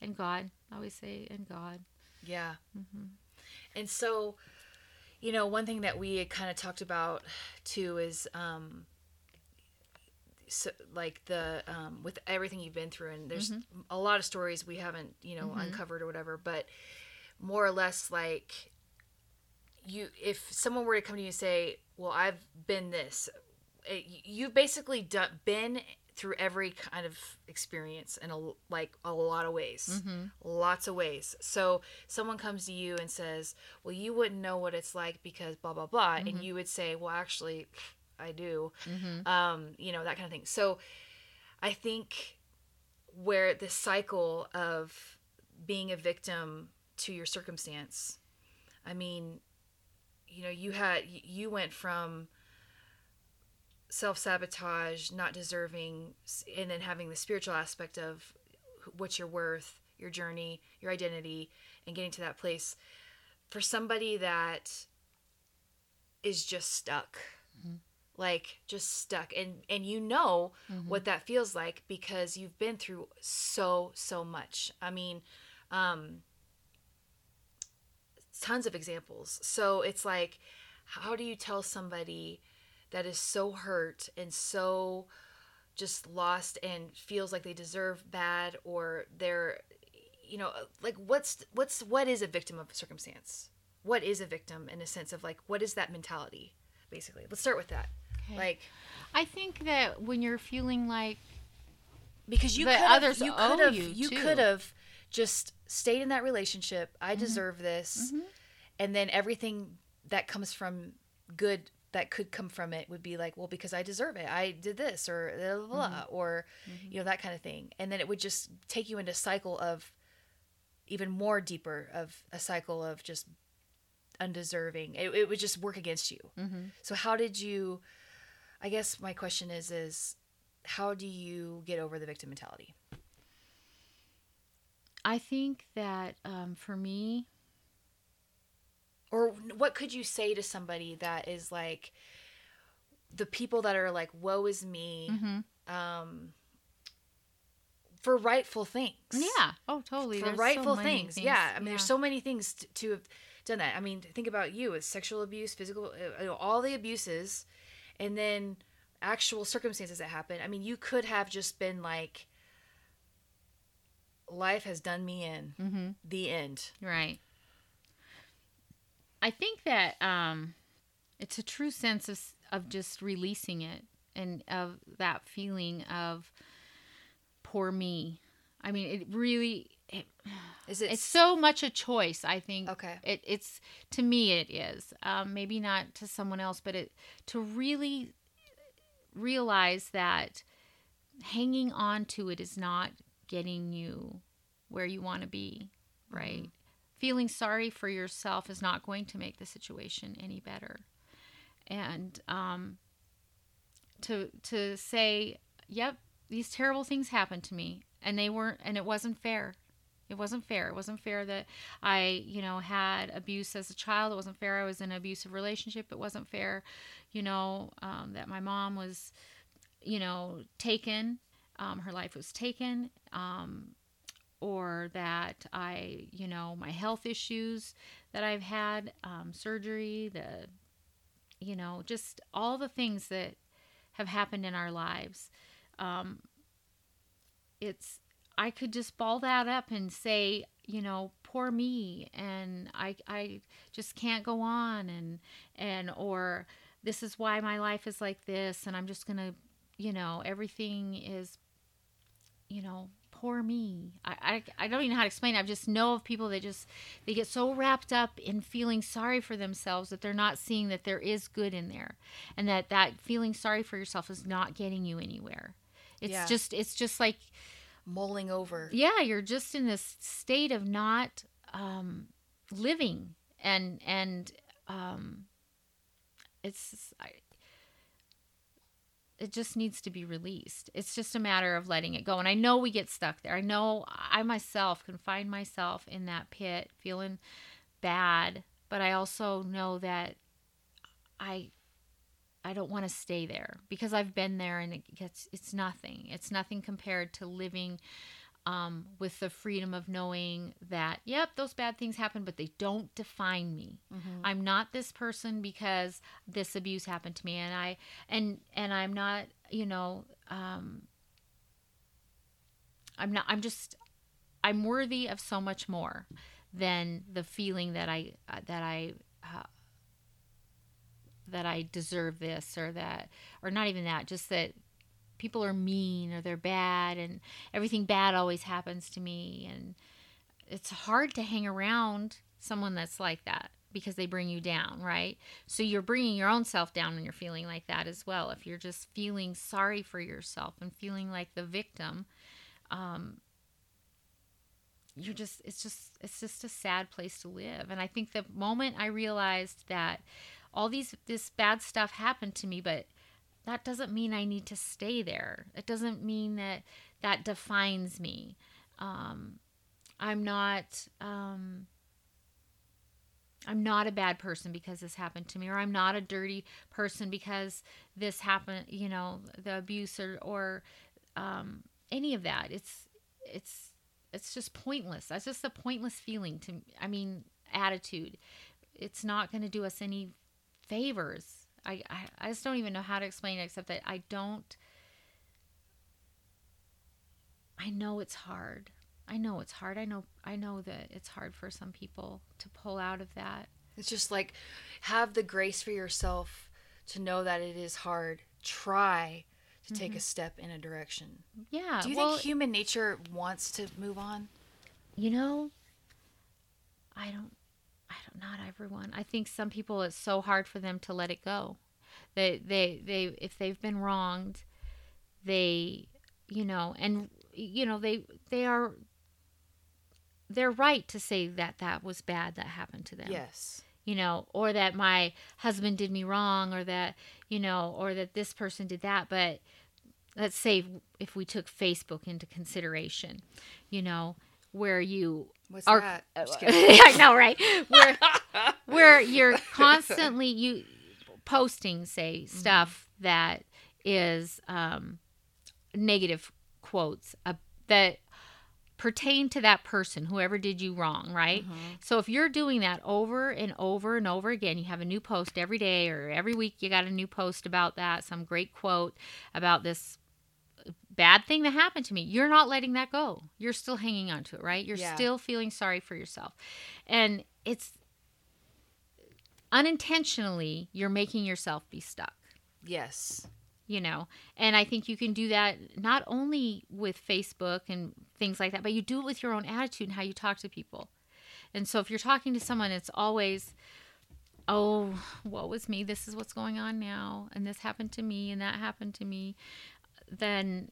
and god i always say and god Yeah. Mm-hmm. And so, you know, one thing that we had kind of talked about too is, um, so, like the um, with everything you've been through, and there's Mm-hmm. a lot of stories we haven't, you know, uncovered or whatever, but more or less like you, if someone were to come to you and say, "Well, I've been this," Uh, you've basically done, been through every kind of experience in a like a lot of ways. Mm-hmm. Lots of ways. So someone comes to you and says well you wouldn't know what it's like because blah blah blah and mm-hmm. you would say well actually i do. Mm-hmm. Um you know that kind of thing. So i think where the cycle of being a victim to your circumstance i mean you know you had you went from self sabotage, not deserving, and then having the spiritual aspect of what's your worth, your journey, your identity, and getting to that place. For somebody that is just stuck, like just stuck, and and you know what that feels like because you've been through so so much. I mean, um, tons of examples. So it's like, how do you tell somebody? That is so hurt and so just lost and feels like they deserve bad or they're you know like what's what's what is a victim of circumstance? What is a victim in a sense of like what is that mentality basically? Let's start with that. Okay. like i think that when you're feeling like because you could others you could have you, you could have just stayed in that relationship. I mm-hmm. deserve this. Mm-hmm. And then everything that comes from good that could come from it would be like well because i deserve it. I did this or blah, blah, blah, mm-hmm. or mm-hmm. you know that kind of thing. And then it would just take you into a cycle of even more deeper of a cycle of just undeserving. It, it would just work against you. Mm-hmm. So how did you i guess my question is is how do you get over the victim mentality? I think that um, for me or what could you say to somebody that is like the people that are like woe is me um for rightful things? Yeah. Oh totally. For There's so rightful many things. yeah. I mean there's so many things to, to have done that. I mean think about you with sexual abuse physical uh, you know, all the abuses and then actual circumstances that happen. I mean you could have just been like life has done me in. Mm-hmm. the end. Right. I think that um, it's a true sense of of just releasing it and of that feeling of poor me. I mean, it really it, is it it's so much a choice. I think. Okay. It, it's to me it is. Um, maybe not to someone else, but it to really realize that hanging on to it is not getting you where you want to be, right? Feeling sorry for yourself is not going to make the situation any better. And um, to to say, "Yep, these terrible things happened to me, and they weren't, and it wasn't fair. It wasn't fair. It wasn't fair that I, you know, had abuse as a child. It wasn't fair I was in an abusive relationship. It wasn't fair, you know, um, that my mom was, you know, taken. Um, her life was taken. Um, or that I, you know, my health issues that I've had, um, surgery, the, you know, just all the things that have happened in our lives. Um, it's, I could just ball that up and say, you know, poor me, and I, I just can't go on, and, and, or this is why my life is like this, and I'm just gonna, you know, everything is, you know, poor me. I, I, I don't even know how to explain it. I just know of people that just they get so wrapped up in feeling sorry for themselves that they're not seeing that there is good in there, and that that feeling sorry for yourself is not getting you anywhere. It's Yeah. just it's just like mulling over yeah, you're just in this state of not um, living and and um, it's I, it just needs to be released. It's just a matter of letting it go. And I know we get stuck there. I know I myself can find myself in that pit feeling bad, but I also know that I I don't want to stay there because I've been there and it gets it's nothing. It's nothing compared to living um, with the freedom of knowing that, yep, those bad things happen, but they don't define me. Mm-hmm. I'm not this person because this abuse happened to me, and I and and I'm not, you know, um, I'm not. I'm just. I'm worthy of so much more than the feeling that I uh, that I. Uh, that I deserve this or that or not even that just that people are mean or they're bad and everything bad always happens to me and it's hard to hang around someone that's like that because they bring you down, right? So you're bringing your own self down when you're feeling like that as well. If you're just feeling sorry for yourself and feeling like the victim, um, you're just it's just it's just a sad place to live. And I think the moment I realized that all these this bad stuff happened to me, but that doesn't mean I need to stay there. It doesn't mean that that defines me. Um, I'm not. Um, I'm not a bad person because this happened to me, or I'm not a dirty person because this happened. You know, the abuse or or um, any of that. It's it's it's just pointless. That's just a pointless feeling to. I mean, attitude. It's not going to do us any favors I, I, I just don't even know how to explain it except that I don't. I know it's hard. I know it's hard. I know I know that it's hard for some people to pull out of that. It's just like have the grace for yourself to know that it is hard. Try to mm-hmm. take a step in a direction. Yeah. Do you well, think human nature wants to move on? You know, I don't not everyone. I think some people it's so hard for them to let it go. They they they if they've been wronged, they you know, and you know, they they are they're right to say that that was bad that happened to them. Yes. You know, or that my husband did me wrong or that, you know, or that this person did that, but let's say if we took Facebook into consideration, you know, where you What's are, that? [LAUGHS] I know, right? Where, [LAUGHS] where you're constantly you posting, say, mm-hmm. stuff that is um, negative quotes uh, that pertain to that person, whoever did you wrong, right? Mm-hmm. So if you're doing that over and over and over again, you have a new post every day or every week, you got a new post about that, some great quote about this bad thing that happened to me. You're not letting that go. You're still hanging on to it, right? You're yeah. still feeling sorry for yourself. And it's unintentionally, you're making yourself be stuck. Yes. You know, and I think you can do that not only with Facebook and things like that, but you do it with your own attitude and how you talk to people. And so if you're talking to someone, it's always, oh, what was me? This is what's going on now. And this happened to me and that happened to me. Then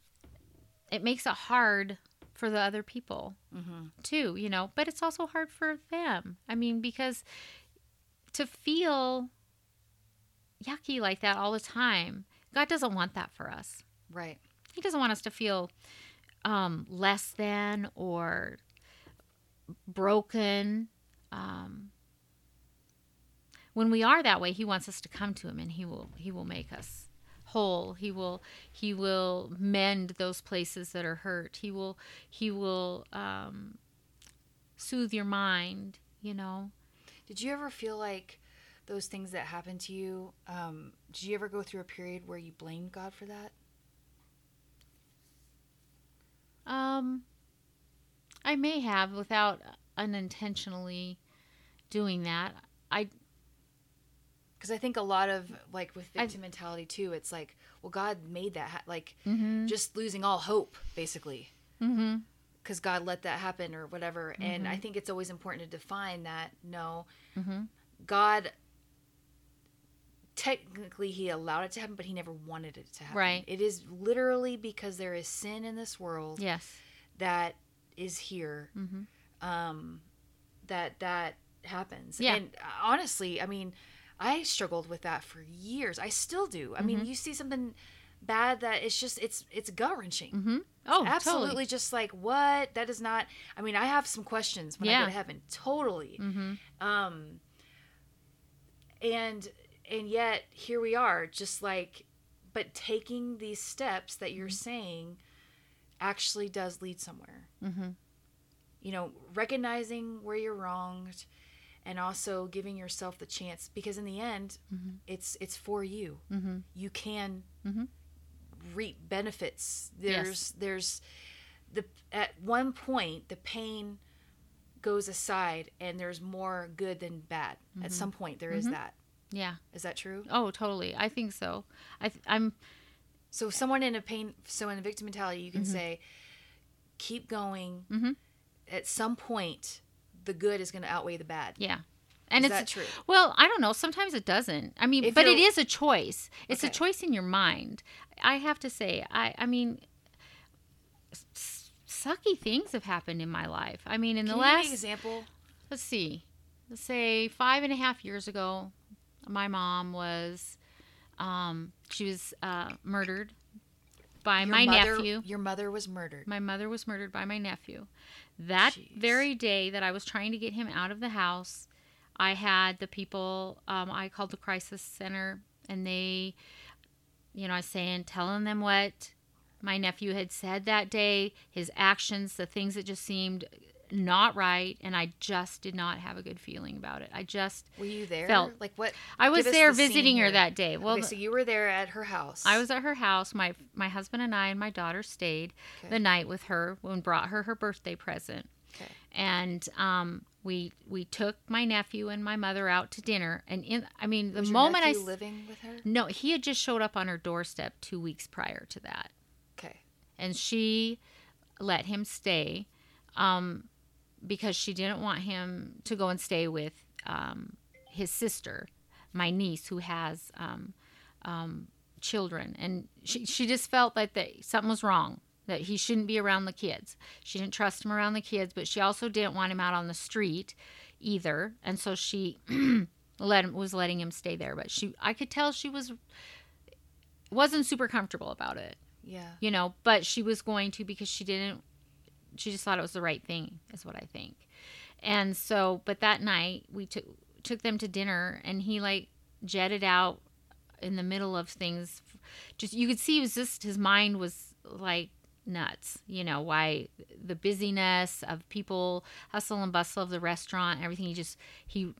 it makes it hard for the other people mm-hmm. too, you know, but it's also hard for them. I mean, because to feel yucky like that all the time, God doesn't want that for us. Right. He doesn't want us to feel um, less than or broken. Um, when we are that way, He wants us to come to Him, and He will He will make us whole. He will he will mend those places that are hurt. He will he will um, soothe your mind you know? Did you ever feel like those things that happened to you um, did you ever go through a period where you blamed god for that? Um i may have without unintentionally doing that. I because I think a lot of like with victim I, mentality too, it's like, well, God made that ha- like mm-hmm. just losing all hope basically, because mm-hmm. God let that happen or whatever. Mm-hmm. And I mm-hmm. think it's always important to define that no, mm-hmm. God technically he allowed it to happen, but he never wanted it to happen. Right. It is literally because there is sin in this world. Yes. That is here. Mm-hmm. Um, that that happens. Yeah. And uh, honestly, I mean, I struggled with that for years. I still do. I Mm-hmm. mean, you see something bad that it's just it's it's gut wrenching. Mm-hmm. Oh, Absolutely, Totally. just like what that is not. I mean, I have some questions when I Yeah. go to heaven. Totally. Mm-hmm. Um. And and yet here we are, just like, but taking these steps that you're saying actually does lead somewhere. Mm-hmm. You know, recognizing where you're wronged, and also giving yourself the chance because in the end, Mhm. it's it's for you. Mm-hmm. You can Mhm. reap benefits. Yes. There's there's the at one point the pain goes aside and there's more good than bad. At some point there is Mhm. that. Yeah. Is that true? Oh, totally. I think so. I th- I'm So someone in a pain so in a victim mentality you can Mhm. say keep going. At some point the good is going to outweigh the bad. yeah. And is it's that true? Well, I don't know. Sometimes it doesn't. I mean, If but it is a choice. It's a choice in your mind. I have to say, I I mean, s- sucky things have happened in my life. I mean, in Can the you give me last an example? let's see, let's say five and a half years ago, my mom was, um, she was uh, murdered by Your my mother- nephew. Your mother was murdered. My mother was murdered by my nephew. That Jeez. very day that I was trying to get him out of the house, I had the people, um, I called the crisis center, and they, you know, I was saying, telling them what my nephew had said that day, his actions, the things that just seemed not right, and I just did not have a good feeling about it. I just, Were you there? felt- like what? I was there the visiting her that day. Well, okay, so you were there at her house. I was at her house. My my husband and I and my daughter stayed Okay. the night with her and brought her her birthday present. Okay. And um, we we took my nephew and my mother out to dinner. And in I mean the Was moment I living with her. no he had just showed up on her doorstep two weeks prior to that, Okay. and she let him stay um, because she didn't want him to go and stay with um, his sister, my niece, who has um, um, children, and she she just felt like that something was wrong. That he shouldn't be around the kids. She didn't trust him around the kids, but she also didn't want him out on the street either. And so she [CLEARS THROAT] let him was letting him stay there. But she, I could tell she was wasn't super comfortable about it Yeah. you know but she was going to because she didn't she just thought it was the right thing is what i think. And so but that night we took took them to dinner and he like jetted out in the middle of things. Just you could see it was just his mind was like nuts you know why the busyness of people hustle and bustle of the restaurant everything. He just he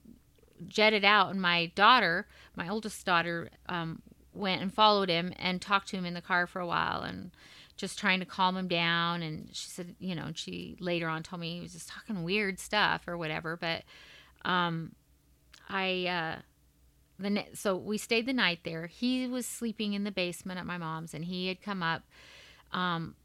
jetted out and my daughter my oldest daughter um, went and followed him and talked to him in the car for a while and just trying to calm him down. And she said you know she later on told me he was just talking weird stuff or whatever. But um i uh the ne- so we stayed the night there. He was sleeping in the basement at my mom's and he had come up um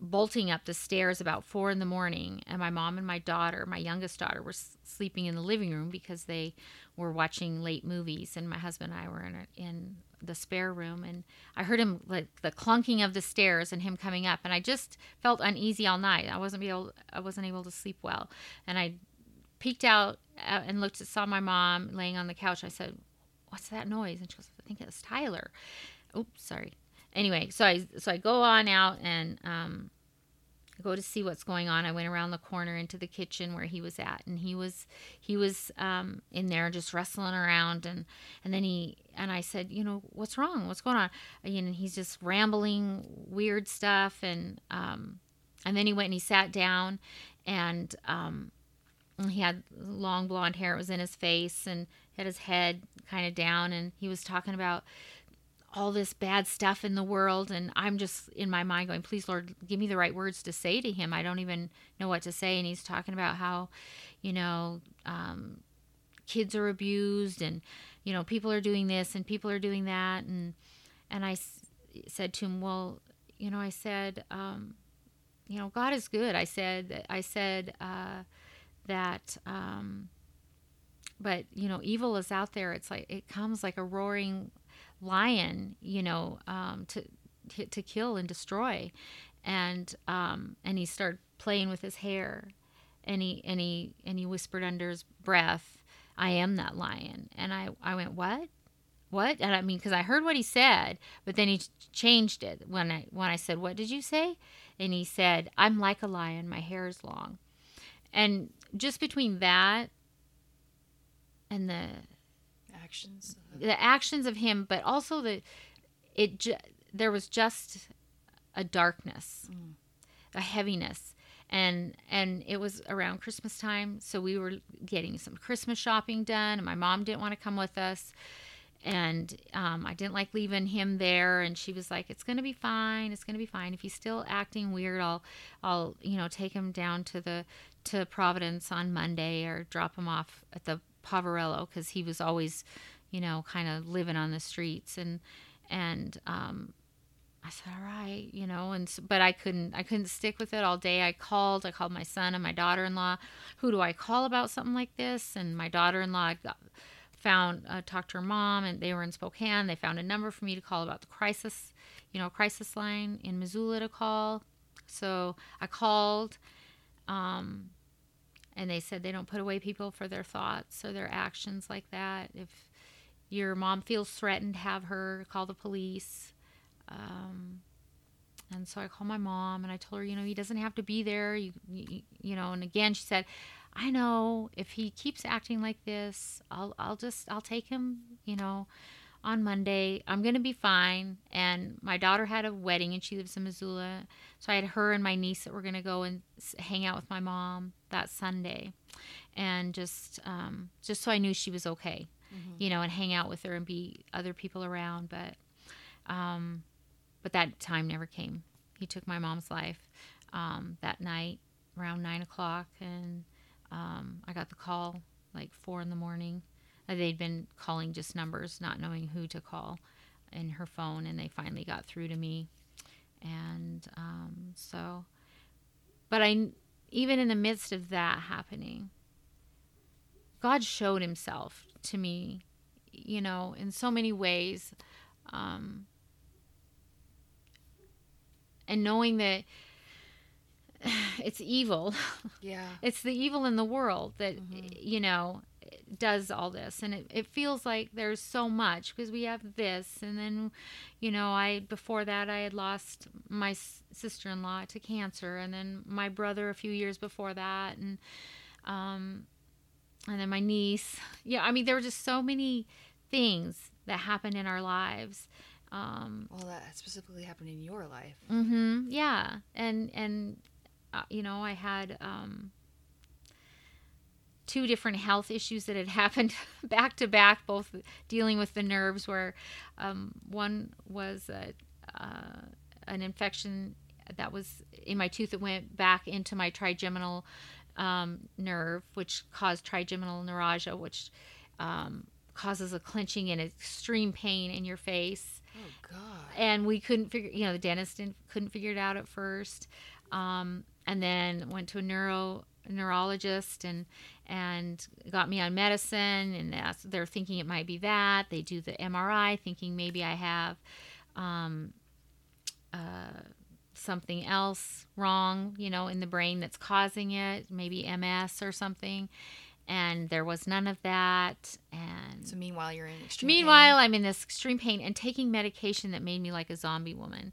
bolting up the stairs about four in the morning. And my mom and my daughter my youngest daughter were s- sleeping in the living room because they were watching late movies and my husband and i were in, in the spare room and i heard him like the clunking of the stairs and him coming up and i just felt uneasy all night. I wasn't able i wasn't able to sleep well. And i peeked out uh, and looked at saw my mom laying on the couch. I said what's that noise? And she goes i think it's tyler. Oops sorry. Anyway so i so i go on out and um Go to see what's going on. I went around the corner into the kitchen where he was at, and he was he was um, in there just wrestling around, and and then he and I said, you know, what's wrong? What's going on? And he's just rambling weird stuff, and um, and then he went and he sat down, and um, and he had long blonde hair. It was in his face, and had his head kind of down, and he was talking about all this bad stuff in the world and i'm just in my mind going please lord give me the right words to say to him. I don't even know what to say. And he's talking about how you know um, kids are abused and you know people are doing this and people are doing that. And and i s- said to him well you know i said um, you know god is good. I said i said uh, that um, but you know evil is out there. It's like it comes like a roaring lion you know um, to to kill and destroy and um, and he started playing with his hair and he and he and he whispered under his breath, "I am that lion." And I I went, "What?" What? And I mean, because I heard what he said, but then he changed it when I when I said, "What did you say?" And he said, "I'm like a lion. My hair is long." And just between that and the Actions. the actions of him, but also the it ju- there was just a darkness, a heaviness, and and it was around Christmas time, so we were getting some Christmas shopping done, and my mom didn't want to come with us. And um, I didn't like leaving him there, and she was like, "It's gonna be fine. It's gonna be fine. If he's still acting weird, I'll, I'll, you know, take him down to the to Providence on Monday or drop him off at the Poverello because he was always, you know, kind of living on the streets and and um, I said, all right, you know, and but I couldn't I couldn't stick with it all day. I called, I called my son and my daughter-in-law. Who do I call about something like this? And my daughter-in-law found uh, talked to her mom, and they were in Spokane. They found a number for me to call about the crisis, you know, crisis line in Missoula to call. So I called. Um, and they said they don't put away people for their thoughts or their actions like that. If your mom feels threatened, have her call the police. Um, and so I called my mom and I told her, you know, he doesn't have to be there. You, you, you know, and again, she said, I know if he keeps acting like this, I'll, I'll just, I'll take him, you know, on Monday. I'm going to be fine. And my daughter had a wedding and she lives in Missoula. So I had her and my niece that were going to go and hang out with my mom that Sunday. And just, um, just so I knew she was okay, you know, and hang out with her and be other people around. But, um, but that time never came. He took my mom's life um, that night around nine o'clock, and um, I got the call like four in the morning. They'd been calling just numbers, not knowing who to call, in her phone, and they finally got through to me. And um, so, but I, even in the midst of that happening, God showed Himself to me, you know, in so many ways. Um, and knowing that [SIGHS] it's evil Yeah. [LAUGHS] it's the evil in the world that you know does all this and it, it feels like there's so much because we have this and then you know i before that i had lost my s- sister-in-law to cancer and then my brother a few years before that and um and then my niece yeah i mean there were just so many things that happened in our lives um Well, that specifically happened in your life. Mm-hmm. Yeah, and and uh, you know, I had um, two different health issues that had [LAUGHS] happened back to back, both dealing with the nerves. Where um, one was a, uh, an infection that was in my tooth that went back into my trigeminal um, nerve, which caused trigeminal neuralgia, which um, causes a clenching and extreme pain in your face Oh God. and we couldn't figure you know the dentist didn't, couldn't figure it out at first um, and then went to a neuro neurologist and and got me on medicine and they're thinking it might be that they do the mri thinking maybe i have um, uh, something else wrong you know in the brain that's causing it maybe ms or something and there was none of that and So meanwhile, you're in extreme. Meanwhile, I'm in this extreme pain and taking medication that made me like a zombie woman.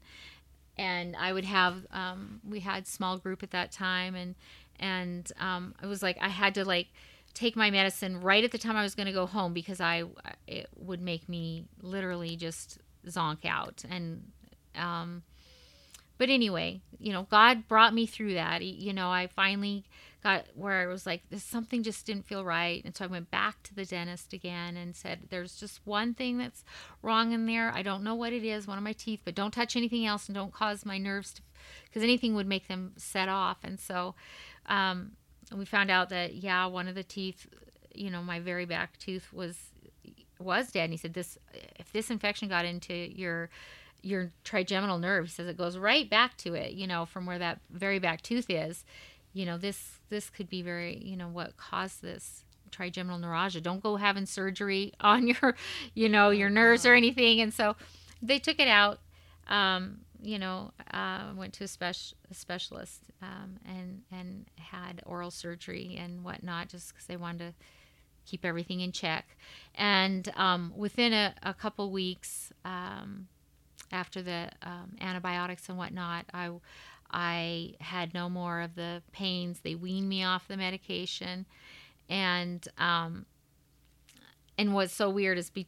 And I would have, um, we had small group at that time, and and um, it was like I had to like take my medicine right at the time I was going to go home because I it would make me literally just zonk out. And um, but anyway, you know, God brought me through that. You know, I finally got where I was like this something just didn't feel right, and so I went back to the dentist again and said, "There's just one thing that's wrong in there. I don't know what it is, one of my teeth, but don't touch anything else and don't cause my nerves to, because anything would make them set off." And so, um, we found out that yeah, one of the teeth, you know, my very back tooth was was dead. And he said, "This, if this infection got into your your trigeminal nerve, he says it goes right back to it, you know, from where that very back tooth is. You know, this this could be very, you know, what caused this trigeminal neuralgia. Don't go having surgery on your, you know, your nerves or anything. And so they took it out. Um, you know, uh, went to a, spec- a specialist um, and and had oral surgery and whatnot, just because they wanted to keep everything in check. And um, within a, a couple weeks um, after the um, antibiotics and whatnot, I I had no more of the pains. They weaned me off the medication, and um, and what's so weird is be-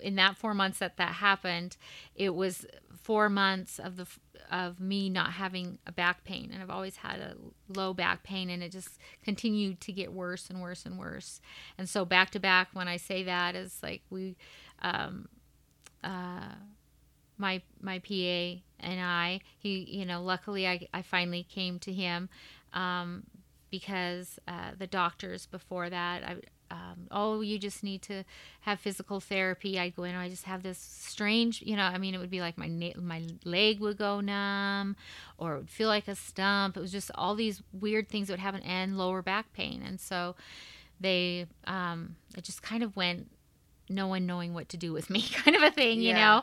in that four months that that happened, it was four months of the of me not having a back pain, and I've always had a low back pain, and it just continued to get worse and worse and worse. And so back to back, when I say that, is like we, um, uh, my my PA and I, he, you know, luckily I I finally came to him, um, because uh, the doctors before that I um, oh, you just need to have physical therapy. I'd go in, I just have this strange, you know, I mean, it would be like my na- my leg would go numb, or it would feel like a stump. It was just all these weird things that would happen, and lower back pain. And so they, um, it just kind of went no one knowing what to do with me [LAUGHS] kind of a thing you Yeah. know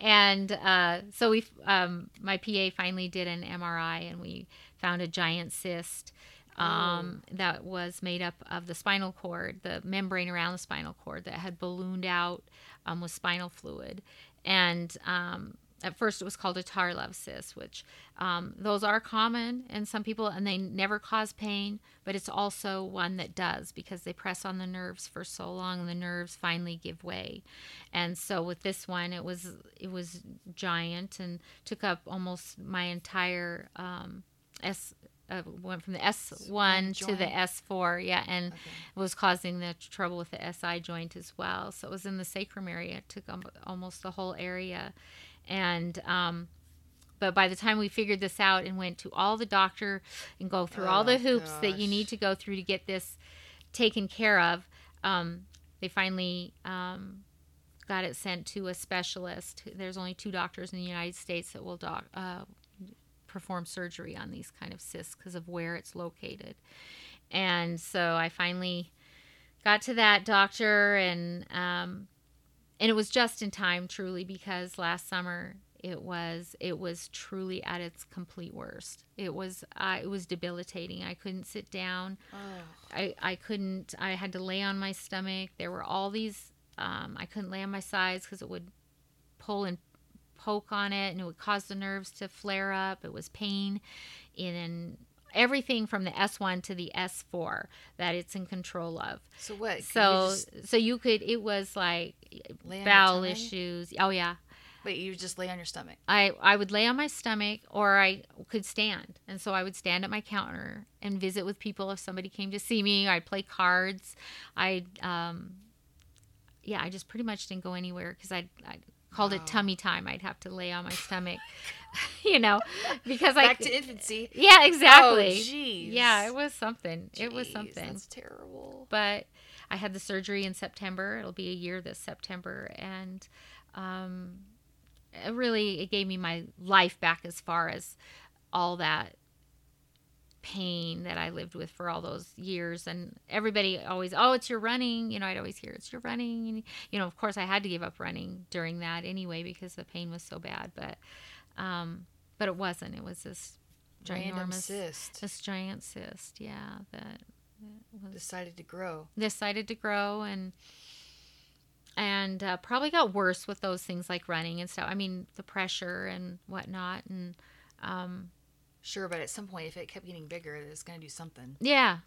and uh, so we um, my pa finally did an mri and we found a giant cyst um, that was made up of the spinal cord the membrane around the spinal cord that had ballooned out um, with spinal fluid and um, at first it was called a Tarlov cyst, which um, those are common in some people and they never cause pain, but it's also one that does because they press on the nerves for so long and the nerves finally give way. And so with this one, it was it was giant and took up almost my entire um, S. Uh, went from the S1 to the. S4, yeah, and was causing the trouble with the SI joint as well. So it was in the sacrum area. It took um, almost the whole area and um, but by the time we figured this out and went to all the doctor and go through all the Oh, hoops that you need to go through to get this taken care of um, they finally um, got it sent to a specialist there's only two doctors in the united states that will doc, uh, perform surgery on these kind of cysts because of where it's located. And so i finally got to that doctor and um, and it was just in time truly because last summer it was it was truly at its complete worst. It was uh, it was debilitating. I couldn't sit down. Oh, I, I couldn't i had to lay on my stomach. There were all these um, i couldn't lay on my sides because it would pull and poke on it and it would cause the nerves to flare up it was pain in everything from the s1 to the s4 that it's in control of so what? could you so just so you could it was like lay on your bowel issues oh yeah Wait, you just lay on your stomach. I, I would lay on my stomach or I could stand. And so I would stand at my counter and visit with people if somebody came to see me. I'd play cards. I, um, yeah, I just pretty much didn't go anywhere because I, I called it tummy time. I'd have to lay on my stomach, [LAUGHS] you know, because I, Back to infancy. yeah, exactly. Oh, jeez. yeah, it was something. it was something That's terrible. but I had the surgery in September. It'll be a year this September, and um, it really it gave me my life back as far as all that pain that I lived with for all those years. And everybody always, oh, it's your running. You know, I'd always hear it's your running. And, you know, of course, I had to give up running during that anyway because the pain was so bad. But, um, but it wasn't. It was this Random cyst this giant cyst. Yeah, that, that was decided to grow. decided to grow and and uh, probably got worse with those things like running and stuff. I mean, the pressure and whatnot, and um, Sure, but at some point, if it kept getting bigger, it's going to do something. yeah,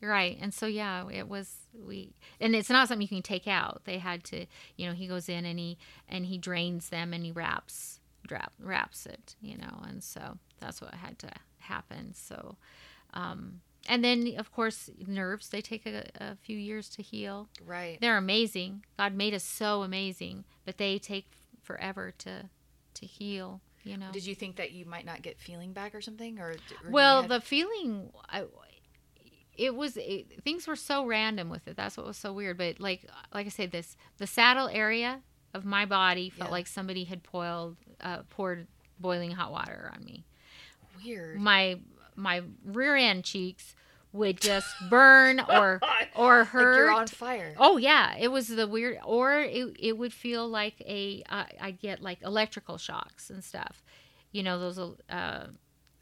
you're right. And so yeah, it was we, and it's not something you can take out. They had to, you know, he goes in and he and he drains them and he wraps wrap, wraps it, you know, and so that's what had to happen. So. Um, and then, of course, nerves, they take a, a few years to heal. Right. they're amazing. God made us so amazing, but they take forever to to heal. You know. Did you think that you might not get feeling back or something, or, or well, had- the feeling, I, it was it, things were so random with it. That's what was so weird. But like like I said, this the saddle area of my body felt Yeah. like somebody had poured uh, poured boiling hot water on me. weird. My my rear end cheeks would just burn [LAUGHS] or or like hurt. you're on fire. Oh yeah, it was the weird, or it, it would feel like a uh, I get like electrical shocks and stuff, you know those uh,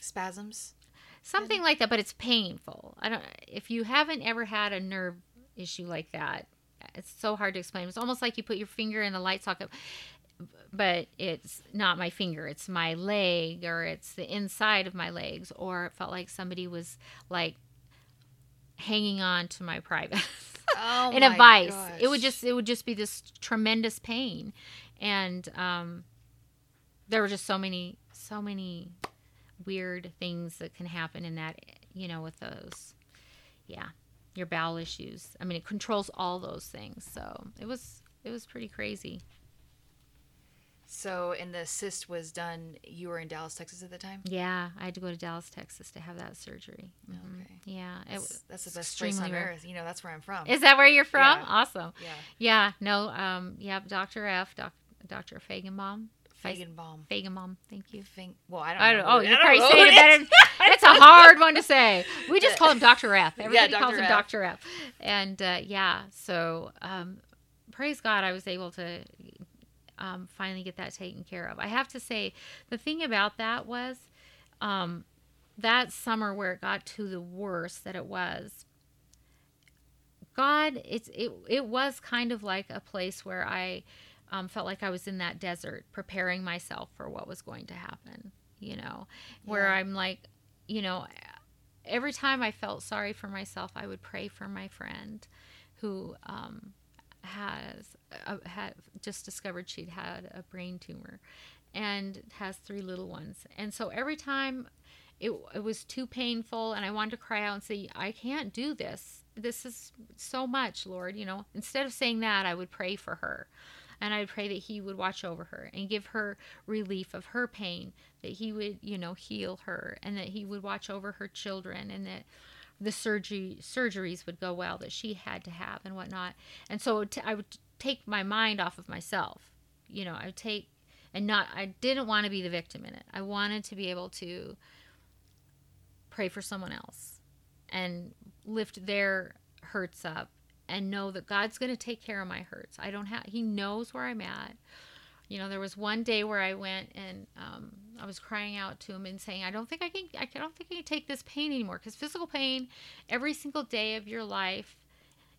Spasms. something like that but it's painful i don't if you haven't ever had a nerve issue like that it's so hard to explain it's almost like you put your finger in the light socket but it's not my finger it's my leg or it's the inside of my legs or it felt like somebody was like hanging on to my private [LAUGHS] Oh in a vice it would just it would just be this tremendous pain. And um there were just so many so many weird things that can happen in that you know with those. Yeah. Your bowel issues. I mean it controls all those things. So it was it was pretty crazy So, and the cyst was done. You were in Dallas, Texas at the time. yeah i had to go to dallas texas to have that surgery Mhm. Okay. yeah it That's, that's the best place on rare. earth. You know, that's where I'm from. is that where you're from Yeah. awesome yeah, yeah no um yeah dr f doc, dr Feigenbaum Feigenbaum. Feigenbaum thank you Fing- well, I don't. I know don't. who- Oh, you're don't probably know saying it better. It's [LAUGHS] a hard one to say. We just [LAUGHS] call him Doctor F. Everybody calls Dr. him F. Doctor F. And uh, yeah, so um, praise God, I was able to um, finally get that taken care of. I have to say, the thing about that was um, that summer where it got to the worst that it was. God, it's it. It was kind of like a place where I um, felt like I was in that desert, preparing myself for what was going to happen. You know, where Yeah. I'm like, you know, every time I felt sorry for myself, I would pray for my friend who um, has uh, had just discovered she'd had a brain tumor and has three little ones. And so every time it, it was too painful and I wanted to cry out and say, I can't do this. This is so much, Lord. You know, instead of saying that, I would pray for her. And I'd pray that He would watch over her and give her relief of her pain, that He would, you know, heal her, and that He would watch over her children, and that the surgery surgeries would go well that she had to have and whatnot. And so t- I would take my mind off of myself. You know, I would take and not. I didn't want to be the victim in it. I wanted to be able to pray for someone else and lift their hurts up and know that God's going to take care of my hurts. I don't have, He knows where I'm at. You know, there was one day where I went and um, I was crying out to him and saying, "I don't think I can. I don't think I can take this pain anymore because physical pain, every single day of your life,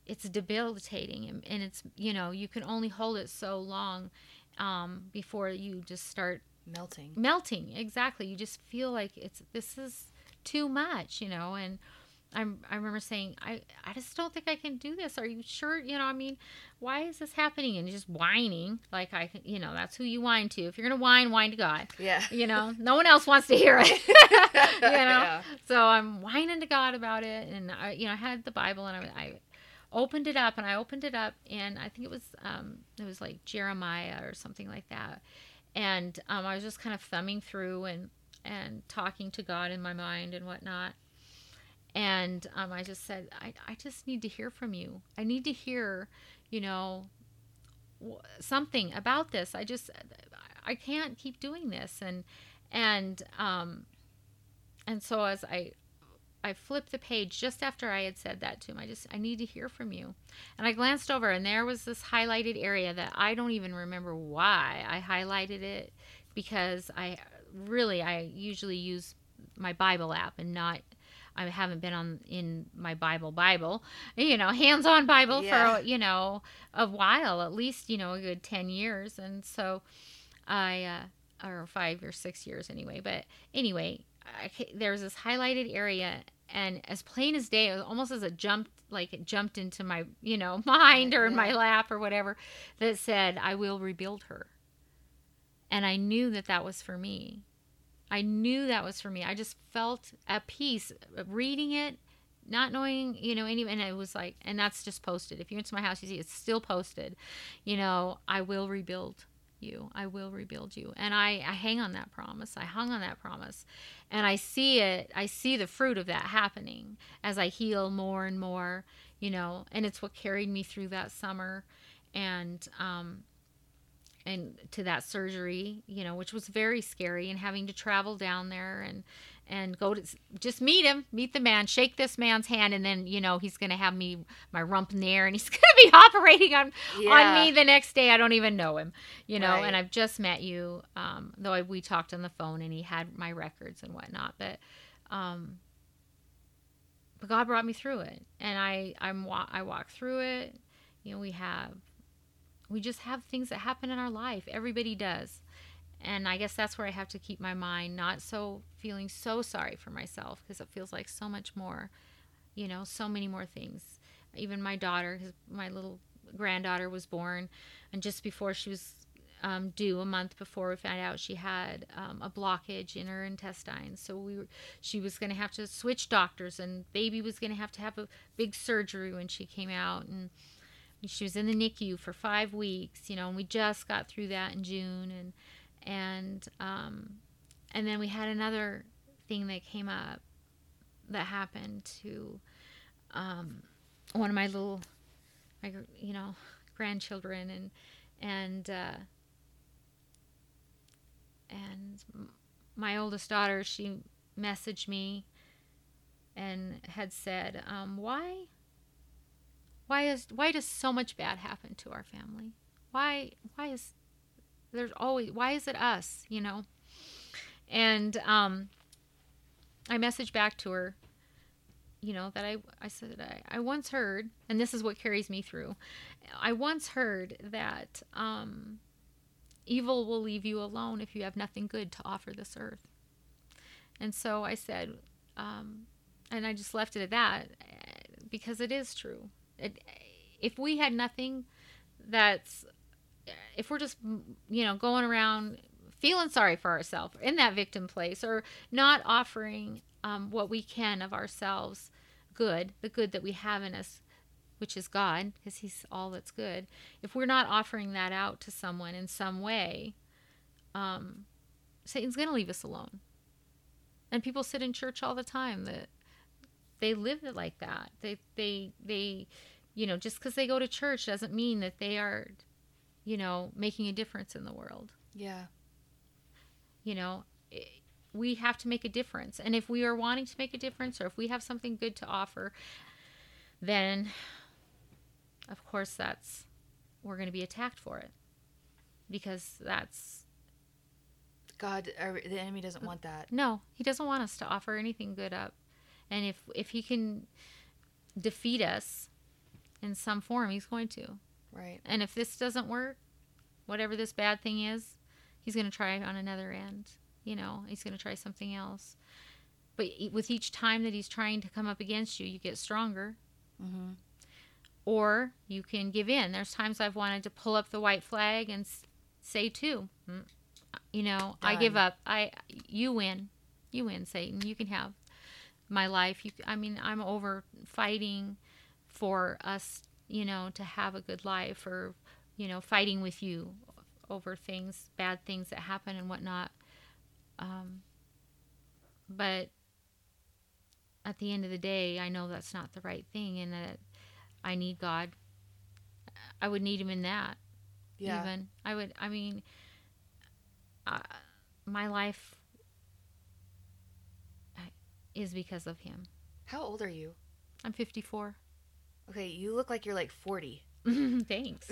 it's debilitating and, and it's you know you can only hold it so long um, before you just start melting. melting exactly you just feel like it's this is too much you know and I'm, I remember saying I, I just don't think I can do this. Are you sure? You know I mean why is this happening? And just whining like I you know that's who you whine to. If you're gonna whine whine to God. Yeah. you know no one else wants to hear it. [LAUGHS] You know? Yeah. so I'm whining to God about it. And I you know I had the Bible and I, I opened it up and I opened it up and I think it was um it was like Jeremiah or something like that. And um, I was just kind of thumbing through and and talking to God in my mind and whatnot. And um, I just said, I, I just need to hear from you. I need to hear, you know, something about this. I just, I can't keep doing this. And, and, um, and so as I, I flipped the page just after I had said that to him. I just, I need to hear from you. And I glanced over, and there was this highlighted area that I don't even remember why I highlighted it because I really, I usually use my Bible app and not. I haven't been on in my Bible Bible, you know, [LAUGHS] hands-on Bible Yeah. for you know a while, at least you know a good ten years, and so I uh, or five or six years anyway. But anyway, I, there was this highlighted area, and as plain as day, it was almost as it jumped, like it jumped into my, you know, [LAUGHS] mind or in my lap or whatever, that said, "I will rebuild her." And I knew that that was for me. I knew that was for me. I just felt at peace reading it, not knowing, you know, any, and it was like, and that's just posted. If you're into my house, you see it's still posted. You know, I will rebuild you. I will rebuild you. And I, I hang on that promise. I hung on that promise. And I see it, I see the fruit of that happening as I heal more and more, you know, and it's what carried me through that summer and um and to that surgery, you know, which was very scary and having to travel down there and and go to just meet him, meet the man, shake this man's hand, and then you know he's gonna have me my rump in the air, and he's [LAUGHS] gonna be operating on Yeah. on me the next day. I don't even know him, you know, Right. and I've just met you. Um, though I, we talked on the phone, and he had my records and whatnot, but um, but God brought me through it, and I I'm I walk through it. You know, we have we just have things that happen in our life. Everybody does. And I guess that's where I have to keep my mind not so feeling so sorry for myself because it feels like so much more, you know, so many more things. Even my daughter, my little granddaughter was born, and just before she was um, due, a month before we found out she had um, a blockage in her intestines. So we were, she was going to have to switch doctors, and baby was going to have to have a big surgery when she came out, and she was in the NICU for five weeks, you know, and we just got through that in June, and and um, and then we had another thing that came up that happened to um, one of my little, my you know, grandchildren, and and uh, and my oldest daughter, she messaged me and had said, um, why why is why does so much bad happen to our family? Why why is there's always why is it us you know? And um i messaged back to her you know that i i said i, I once heard and this is what carries me through i once heard that um evil will leave you alone if you have nothing good to offer this earth. And so i said um and i just left it at that eh, because it is true if we had nothing that's if we're just you know going around feeling sorry for ourselves in that victim place or not offering um, what we can of ourselves good the good that we have in us which is god because he's all that's good. If we're not offering that out to someone in some way um, satan's going to leave us alone. And people sit in church all the time that they live it like that. They they they you know, just because they go to church doesn't mean that they are, you know, making a difference in the world. Yeah. You know, I- we have to make a difference. And if we are wanting to make a difference or if we have something good to offer, then of course that's we're going to be attacked for it. Because that's God, the enemy doesn't want that. no, he doesn't want us to offer anything good up. And if if he can defeat us in some form, he's going to. Right. And if this doesn't work, whatever this bad thing is, he's going to try on another end. You know, he's going to try something else. But with each time that he's trying to come up against you, you get stronger. Mm-hmm. Or you can give in. There's times I've wanted to pull up the white flag and say too, "Mm, you know, I give up. I you win. You win, Satan. You can have my life. You I mean, I'm over fighting for us, you know, to have a good life or you know, fighting with you over things, bad things that happen and whatnot. Um, but at the end of the day, I know that's not the right thing and that I need God. I would need Him in that. Yeah. Even I would. I mean, uh, my life is because of Him. How old are you? I'm 54. Okay, you look like you're like 40. [LAUGHS] Thanks.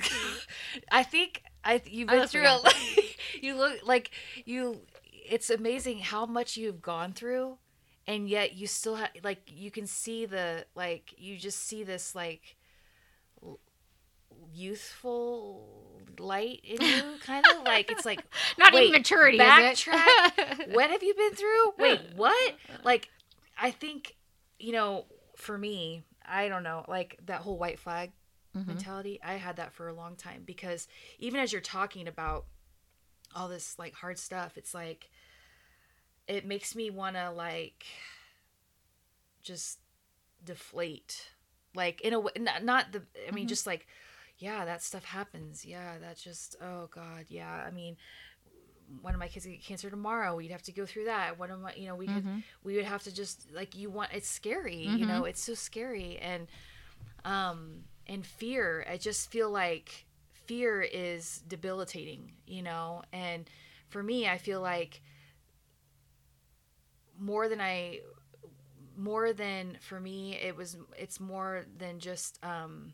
[LAUGHS] I think I you've been through a [LAUGHS] you look like you it's amazing how much you've gone through and yet you still have like you can see the like you just see this like youthful light in you kind of like it's like Not wait, even maturity, backtrack is it? what have you been through wait what like i think you know for me i don't know like that whole white flag Mhm. mentality i had that for a long time because even as you're talking about all this like hard stuff it's like it makes me want to like just deflate like in a way not, not the i mean Mhm. just like yeah that stuff happens yeah that just oh god yeah i mean one of my kids get cancer tomorrow we'd have to go through that. One of my you know we could Mhm. we would have to just like you want it's scary you know it's so scary. And um and fear i just feel like fear is debilitating you know? And for me i feel like more than I more than for me it was it's more than just um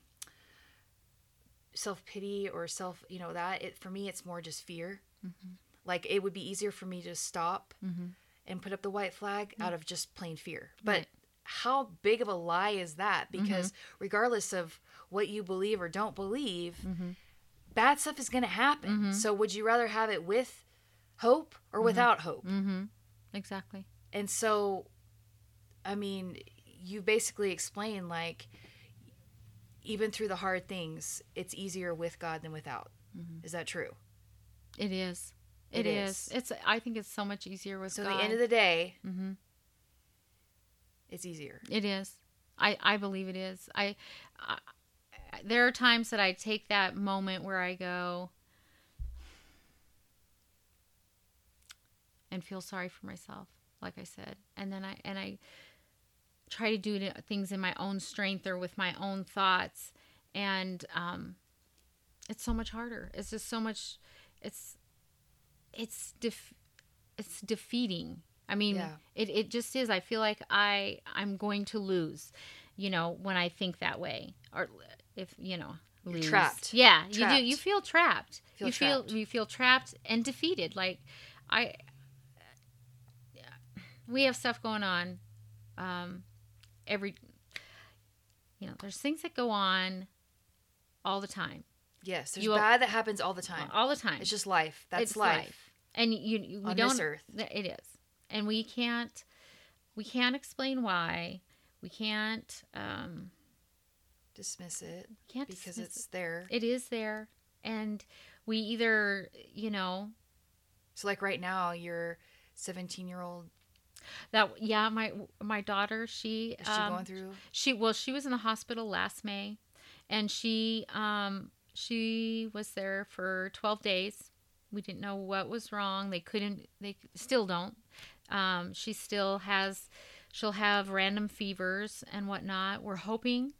self pity or self you know that. It for me it's more just fear like it would be easier for me to stop mm-hmm. and put up the white flag mm. out of just plain fear but Right. how big of a lie is that mm-hmm. because regardless of what you believe or don't believe mm-hmm. bad stuff is going to happen so would you rather have it with hope or without hope Mm-hmm. Exactly. and so, I mean, you basically explain like, even through the hard things, it's easier with God than without. Is that true? It is. It it is. is. It's. I think it's so much easier with So, God. at the end of the day, mm-hmm. it's easier. It is. I, I believe it is. I, I there are times that I take that moment where I go and feel sorry for myself, like I said, and then I and I try to do things in my own strength or with my own thoughts, and um, it's so much harder. It's just so much. It's it's def- it's defeating. I mean, Yeah. it, it just is. I feel like I I'm going to lose, you know, when I think that way, or if you know, lose. trapped. Yeah, you do. You feel trapped. Feel you feel you feel trapped and defeated. Like I, Yeah. we have stuff going on. Um, every, you know, there's things that go on all the time, Yes, there's You bad that happens all the time. all the time. It's just life. That's It's life. and you, you we On don't this earth. it is and we can't we can't explain why we can't um Dismiss it can't because it's there. it is there and we either you know So, like right now, your 17 year old that yeah my my daughter she is she um, going through? She well, she was in the hospital last May, and she um she was there for twelve days. We didn't know what was wrong. They couldn't. They still don't. Um, she still has. She'll have random fevers and whatnot. We're hoping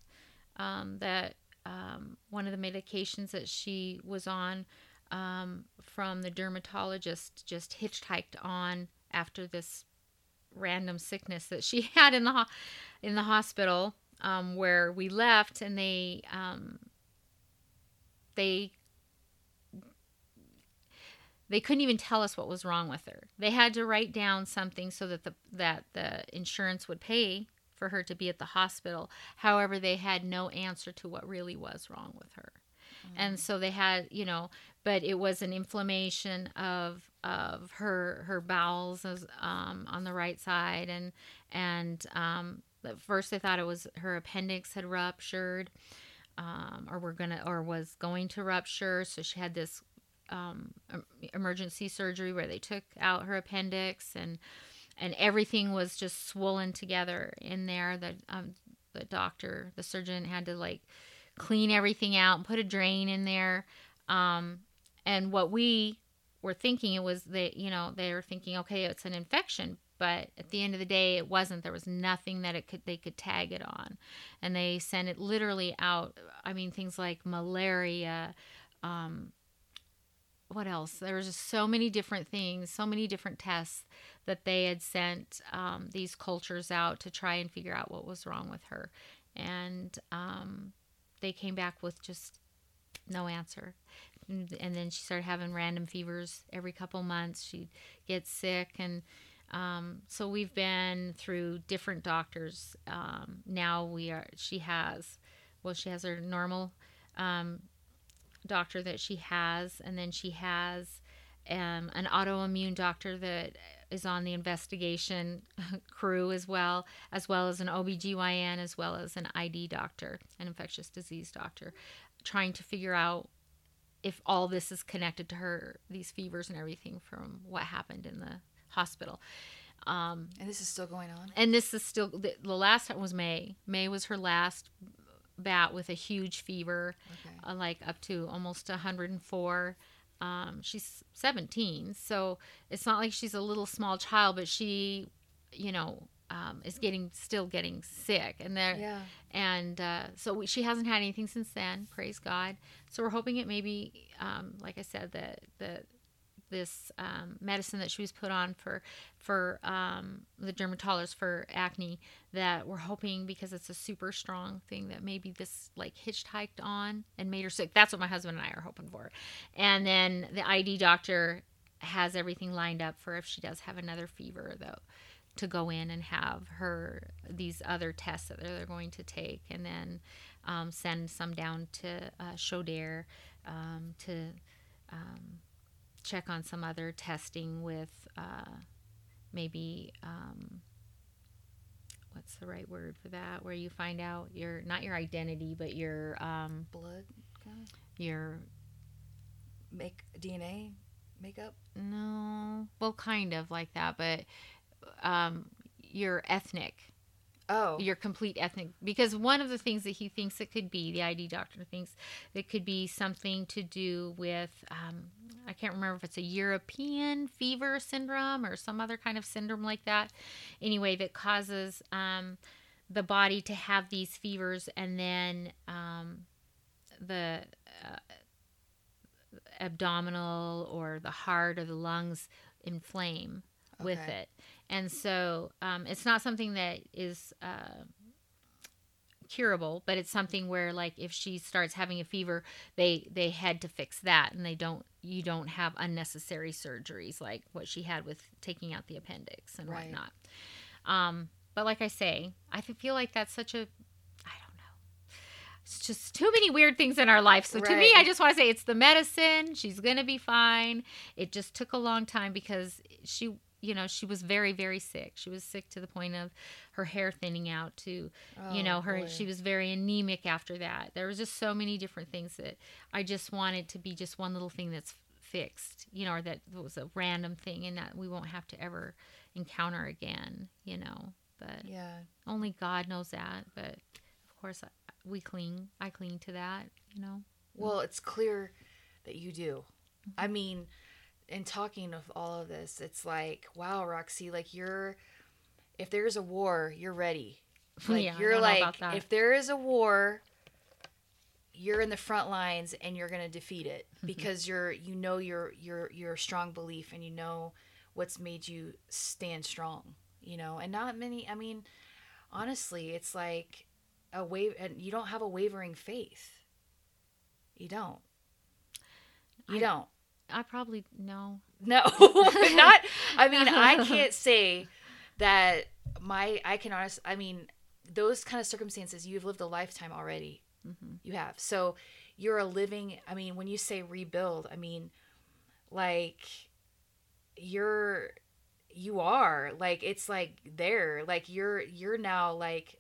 um, that um, one of the medications that she was on um, from the dermatologist just hitchhiked on after this random sickness that she [LAUGHS] had in the ho- in the hospital um, where we left, and they um, they they couldn't even tell us what was wrong with her. They had to write down something so that the that the insurance would pay for her to be at the hospital. However, they had no answer to what really was wrong with her. And so they had, you know, but it was an inflammation of of her her bowels as, um, on the right side, and and um, at first they thought it was her appendix had ruptured, um, or were gonna or was going to rupture. So she had this um, emergency surgery where they took out her appendix and and everything was just swollen together in there. The um, the doctor, the surgeon had to like clean everything out and put a drain in there. Um, and what we were thinking it was that you know they were thinking okay it's an infection but at the end of the day it wasn't. There was nothing that it could they could tag it on. And they sent it literally out i mean things like malaria um, what else? There was just so many different things so many different tests that they had sent um, these cultures out to try and figure out what was wrong with her. And um, they came back with just no answer. And then she started having random fevers every couple months. She'd get sick and um, so we've been through different doctors. Um, now we are she has well she has her normal um, doctor that she has and then she has um, an autoimmune doctor that is on the investigation [LAUGHS] crew as well as well as an OBGYN as well as an ID doctor an infectious disease doctor trying to figure out if all this is connected to her these fevers and everything from what happened in the hospital um, And this is still going on. and this is still the, the last time was may may was her last bat with a huge fever Okay. uh, like up to almost 104 um, she's 17 so it's not like she's a little small child but she you know um, is getting still getting sick and there Yeah. and uh, so we, she hasn't had anything since then praise god so we're hoping it maybe um, like i said that that this um, medicine that she was put on for for um, the dermatologist for acne that we're hoping because it's a super strong thing that maybe this like hitchhiked on and made her sick. That's what my husband and I are hoping for. And then the ID doctor has everything lined up for if she does have another fever though to go in and have her these other tests that they're, going to take and then um, send some down to uh, um, to um, check on some other testing with uh, maybe um, what's the right word for that? Where you find out your not your identity but your um, Blood kind of your make DNA makeup. no. Well kind of like that but um, your ethnic. Oh, your complete ethnic because one of the things that he thinks it could be the id doctor thinks it could be something to do with um, i can't remember if it's a european fever syndrome or some other kind of syndrome like that. Anyway that causes um, the body to have these fevers and then um, the uh, abdominal or the heart or the lungs inflame with it. And so um, it's not something that is uh, curable but it's something where like if she starts having a fever they they had to fix that and they don't you don't have unnecessary surgeries like what she had with taking out the appendix and Right. whatnot. Um, but like i say i feel like that's such a i don't know. It's just too many weird things in our life. So to me i just want to say it's the medicine. She's gonna be fine. It just took a long time because she you know she was very very sick she was sick to the point of her hair thinning out to you Oh, know her boy. she was very anemic after that there was just so many different things that i just wanted to be just one little thing that's fixed you know or that was a random thing and that we won't have to ever encounter again you know but yeah. only god knows that but of course I, we cling i cling to that you know Well, it's clear that you do. I Mm-hmm. mean, in talking of all of this, it's like, wow, Roxy, like you're, if there's a war, you're ready. [LAUGHS] Like Yeah, you're like, if there is a war, you're in the front lines and you're gonna defeat it Mm-hmm. because you're, you know, your your your strong belief and you know what's made you stand strong. You know, and not many. I mean, honestly, it's like a wave, and you don't have a wavering faith. You don't. You I- don't. I probably no No, [LAUGHS] not. I mean, I [LAUGHS] can't say that my. I can honest. I mean, those kind of circumstances. You've lived a lifetime already. You have. So you're a living. I mean, when you say rebuild, I mean, like you're. You are like it's like there. Like you're. You're now like.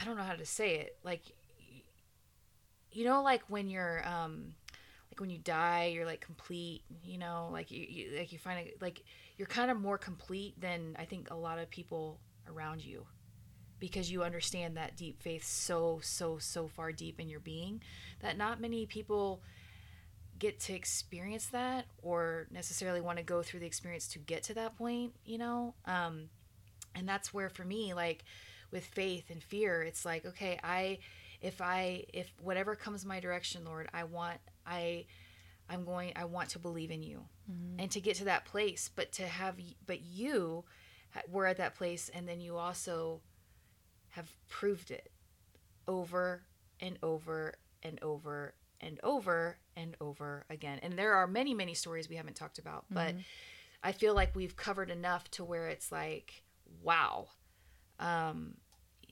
I don't know how to say it. Like. You know, like when you're um like when you die you're like complete you know like you, you like you find it like you're kind of more complete than i think a lot of people around you. Because you understand that deep faith so so so far deep in your being that not many people get to experience that or necessarily want to go through the experience to get to that point you know? Um and that's where for me like with faith and fear it's like okay i if i if whatever comes my direction lord i want i i'm going i want to believe in you. And to get to that place but to have but you were at that place and then you also have proved it over and over and over and over and over again. And there are many many stories we haven't talked about but i feel like we've covered enough to where it's like wow um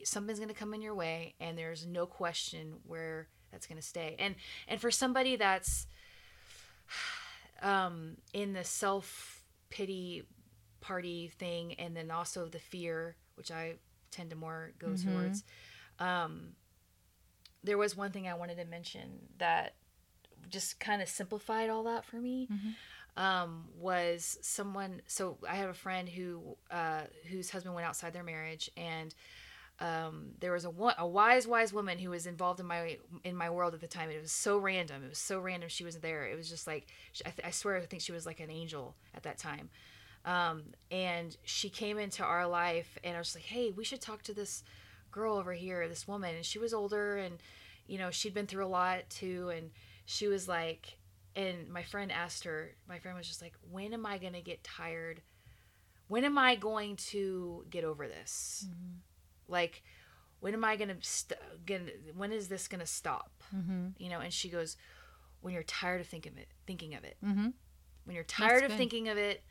something's going to come in your way and there's no question where that's going to stay. And and for somebody that's um in the self pity party thing and then also the fear which i tend to more go towards um there was one thing i wanted to mention that just kind of simplified all that for me um, was someone so i have a friend who uh, whose husband went outside their marriage and um, there was a a wise wise woman who was involved in my in my world at the time. It was so random. It was so random. She was there. It was just like I, th- I swear I think she was like an angel at that time. Um, and she came into our life, and I was like, hey, we should talk to this girl over here, this woman. And she was older, and you know she'd been through a lot too. And she was like, and my friend asked her, my friend was just like, when am I to get tired? When am I going to get over this? Like, when am I to, st- gonna, when is this to stop? Mm-hmm. You know, and she goes, when you're tired of thinking of it, thinking of it. Mm-hmm. When you're tired of good. thinking of it,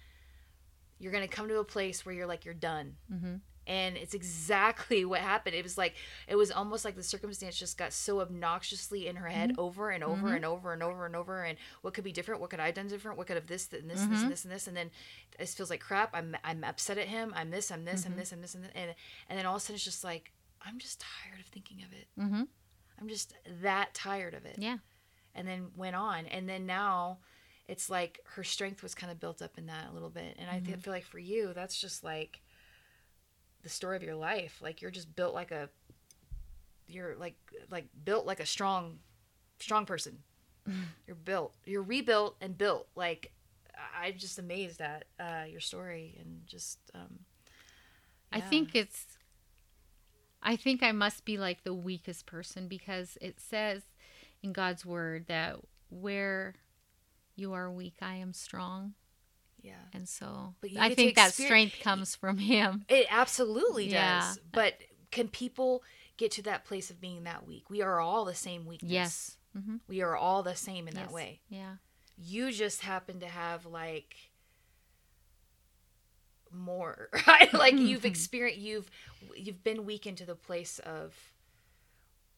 you're to come to a place where you're like, you're done. Mm-hmm. And it's exactly [LAUGHS] what happened. It was like, it was almost like the circumstance just got so obnoxiously in her head over and over and over and over and over. And what could be different? What could I have done different? What could have this and this and this and this and this? And then it feels like crap. I'm, I'm upset at him. I'm this, I'm this, I'm this, I'm this. And, and, and then all of a sudden it's just like, I'm just tired of thinking of it. Mm-hmm. I'm just that tired of it Yeah. and then went on and then now it's like her strength was kind of built up in that a little bit and i Mm-hmm. feel like for you that's just like the story of your life like you're just built like a you're like like built like a strong strong person. [LAUGHS] You're built you're rebuilt and built like I- i'm just amazed at uh, your story and just um I think it's I think I must be like the weakest person because it says in God's word that where you are weak I am strong yeah and so I think that strength comes from him. [LAUGHS] It absolutely Yeah. does. But can people get to that place of being that weak? We are all the same weakness. Yes. Mm-hmm. We are all the same in yes. that way. Yeah. You just happen to have like more [LAUGHS] right? [LAUGHS] like you've experienced you've you've been weakened to the place of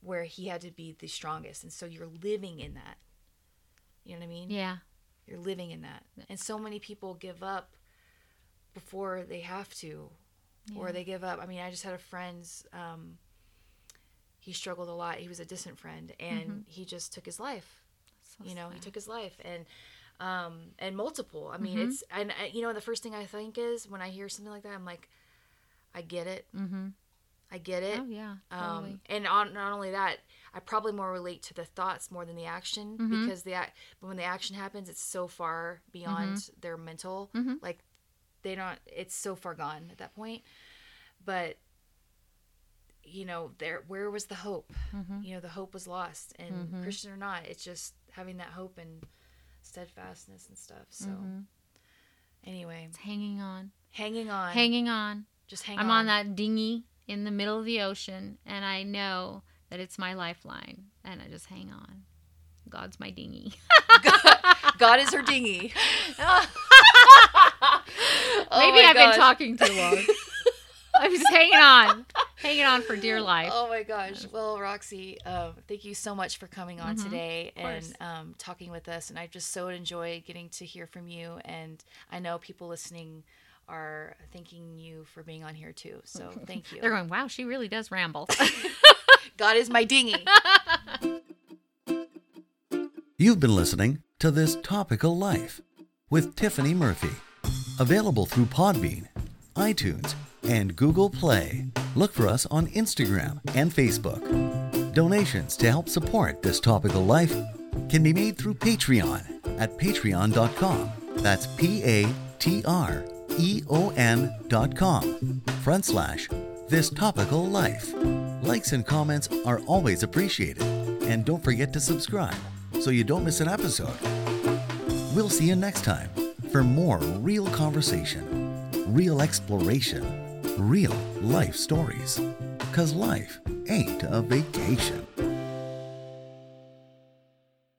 where he had to be the strongest and so you're living in that you know what i mean Yeah. You're living in that. And so many people give up before they have to or they give up. I mean i just had a friend's um, he struggled a lot. He was a distant friend and he just took his life. So you know he took his life and um and multiple. I mean Mhm. it's and uh, you know the first thing i think is when i hear something like that i'm like i get it. Mhm. I get it Oh yeah. um, and on, not only that, I probably more relate to the thoughts more than the action Mhm. because the when the action happens, it's so far beyond their mental. Mhm. Like they don't. It's so far gone at that point. But you know, there where was the hope? Mhm. You know, the hope was lost, and Mhm. Christian or not, it's just having that hope and steadfastness and stuff. So Mhm. anyway, It's hanging on. hanging on, Hanging on. just hang I'm on. on that dinghy in the middle of the ocean and I know that it's my lifeline and I just hang on. God's my dinghy. [LAUGHS] God is her dinghy. [LAUGHS] Oh Maybe I've gosh. been talking too long. I'm just hanging on, hanging on for dear life. Oh my gosh. Well, Roxy, um, thank you so much for coming on Mhm, today and um, talking with us. And I just so enjoyed getting to hear from you. And I know people listening are thanking you for being on here too. So [LAUGHS] thank you. They're going, wow, she really does ramble. [LAUGHS] [LAUGHS] God is my dinghy. You've been listening to This Topical Life with Tiffany Murphy. Available through Podbean, iTunes, and Google Play. Look for us on Instagram and Facebook. Donations to help support This Topical Life can be made through Patreon at patreon.com. That's P A T R E O N dot com. Front slash This Topical Life. Likes and comments are always appreciated. And don't forget to subscribe so you don't miss an episode. We'll see you next time for more real conversation, real exploration, real life stories. Because life ain't a vacation.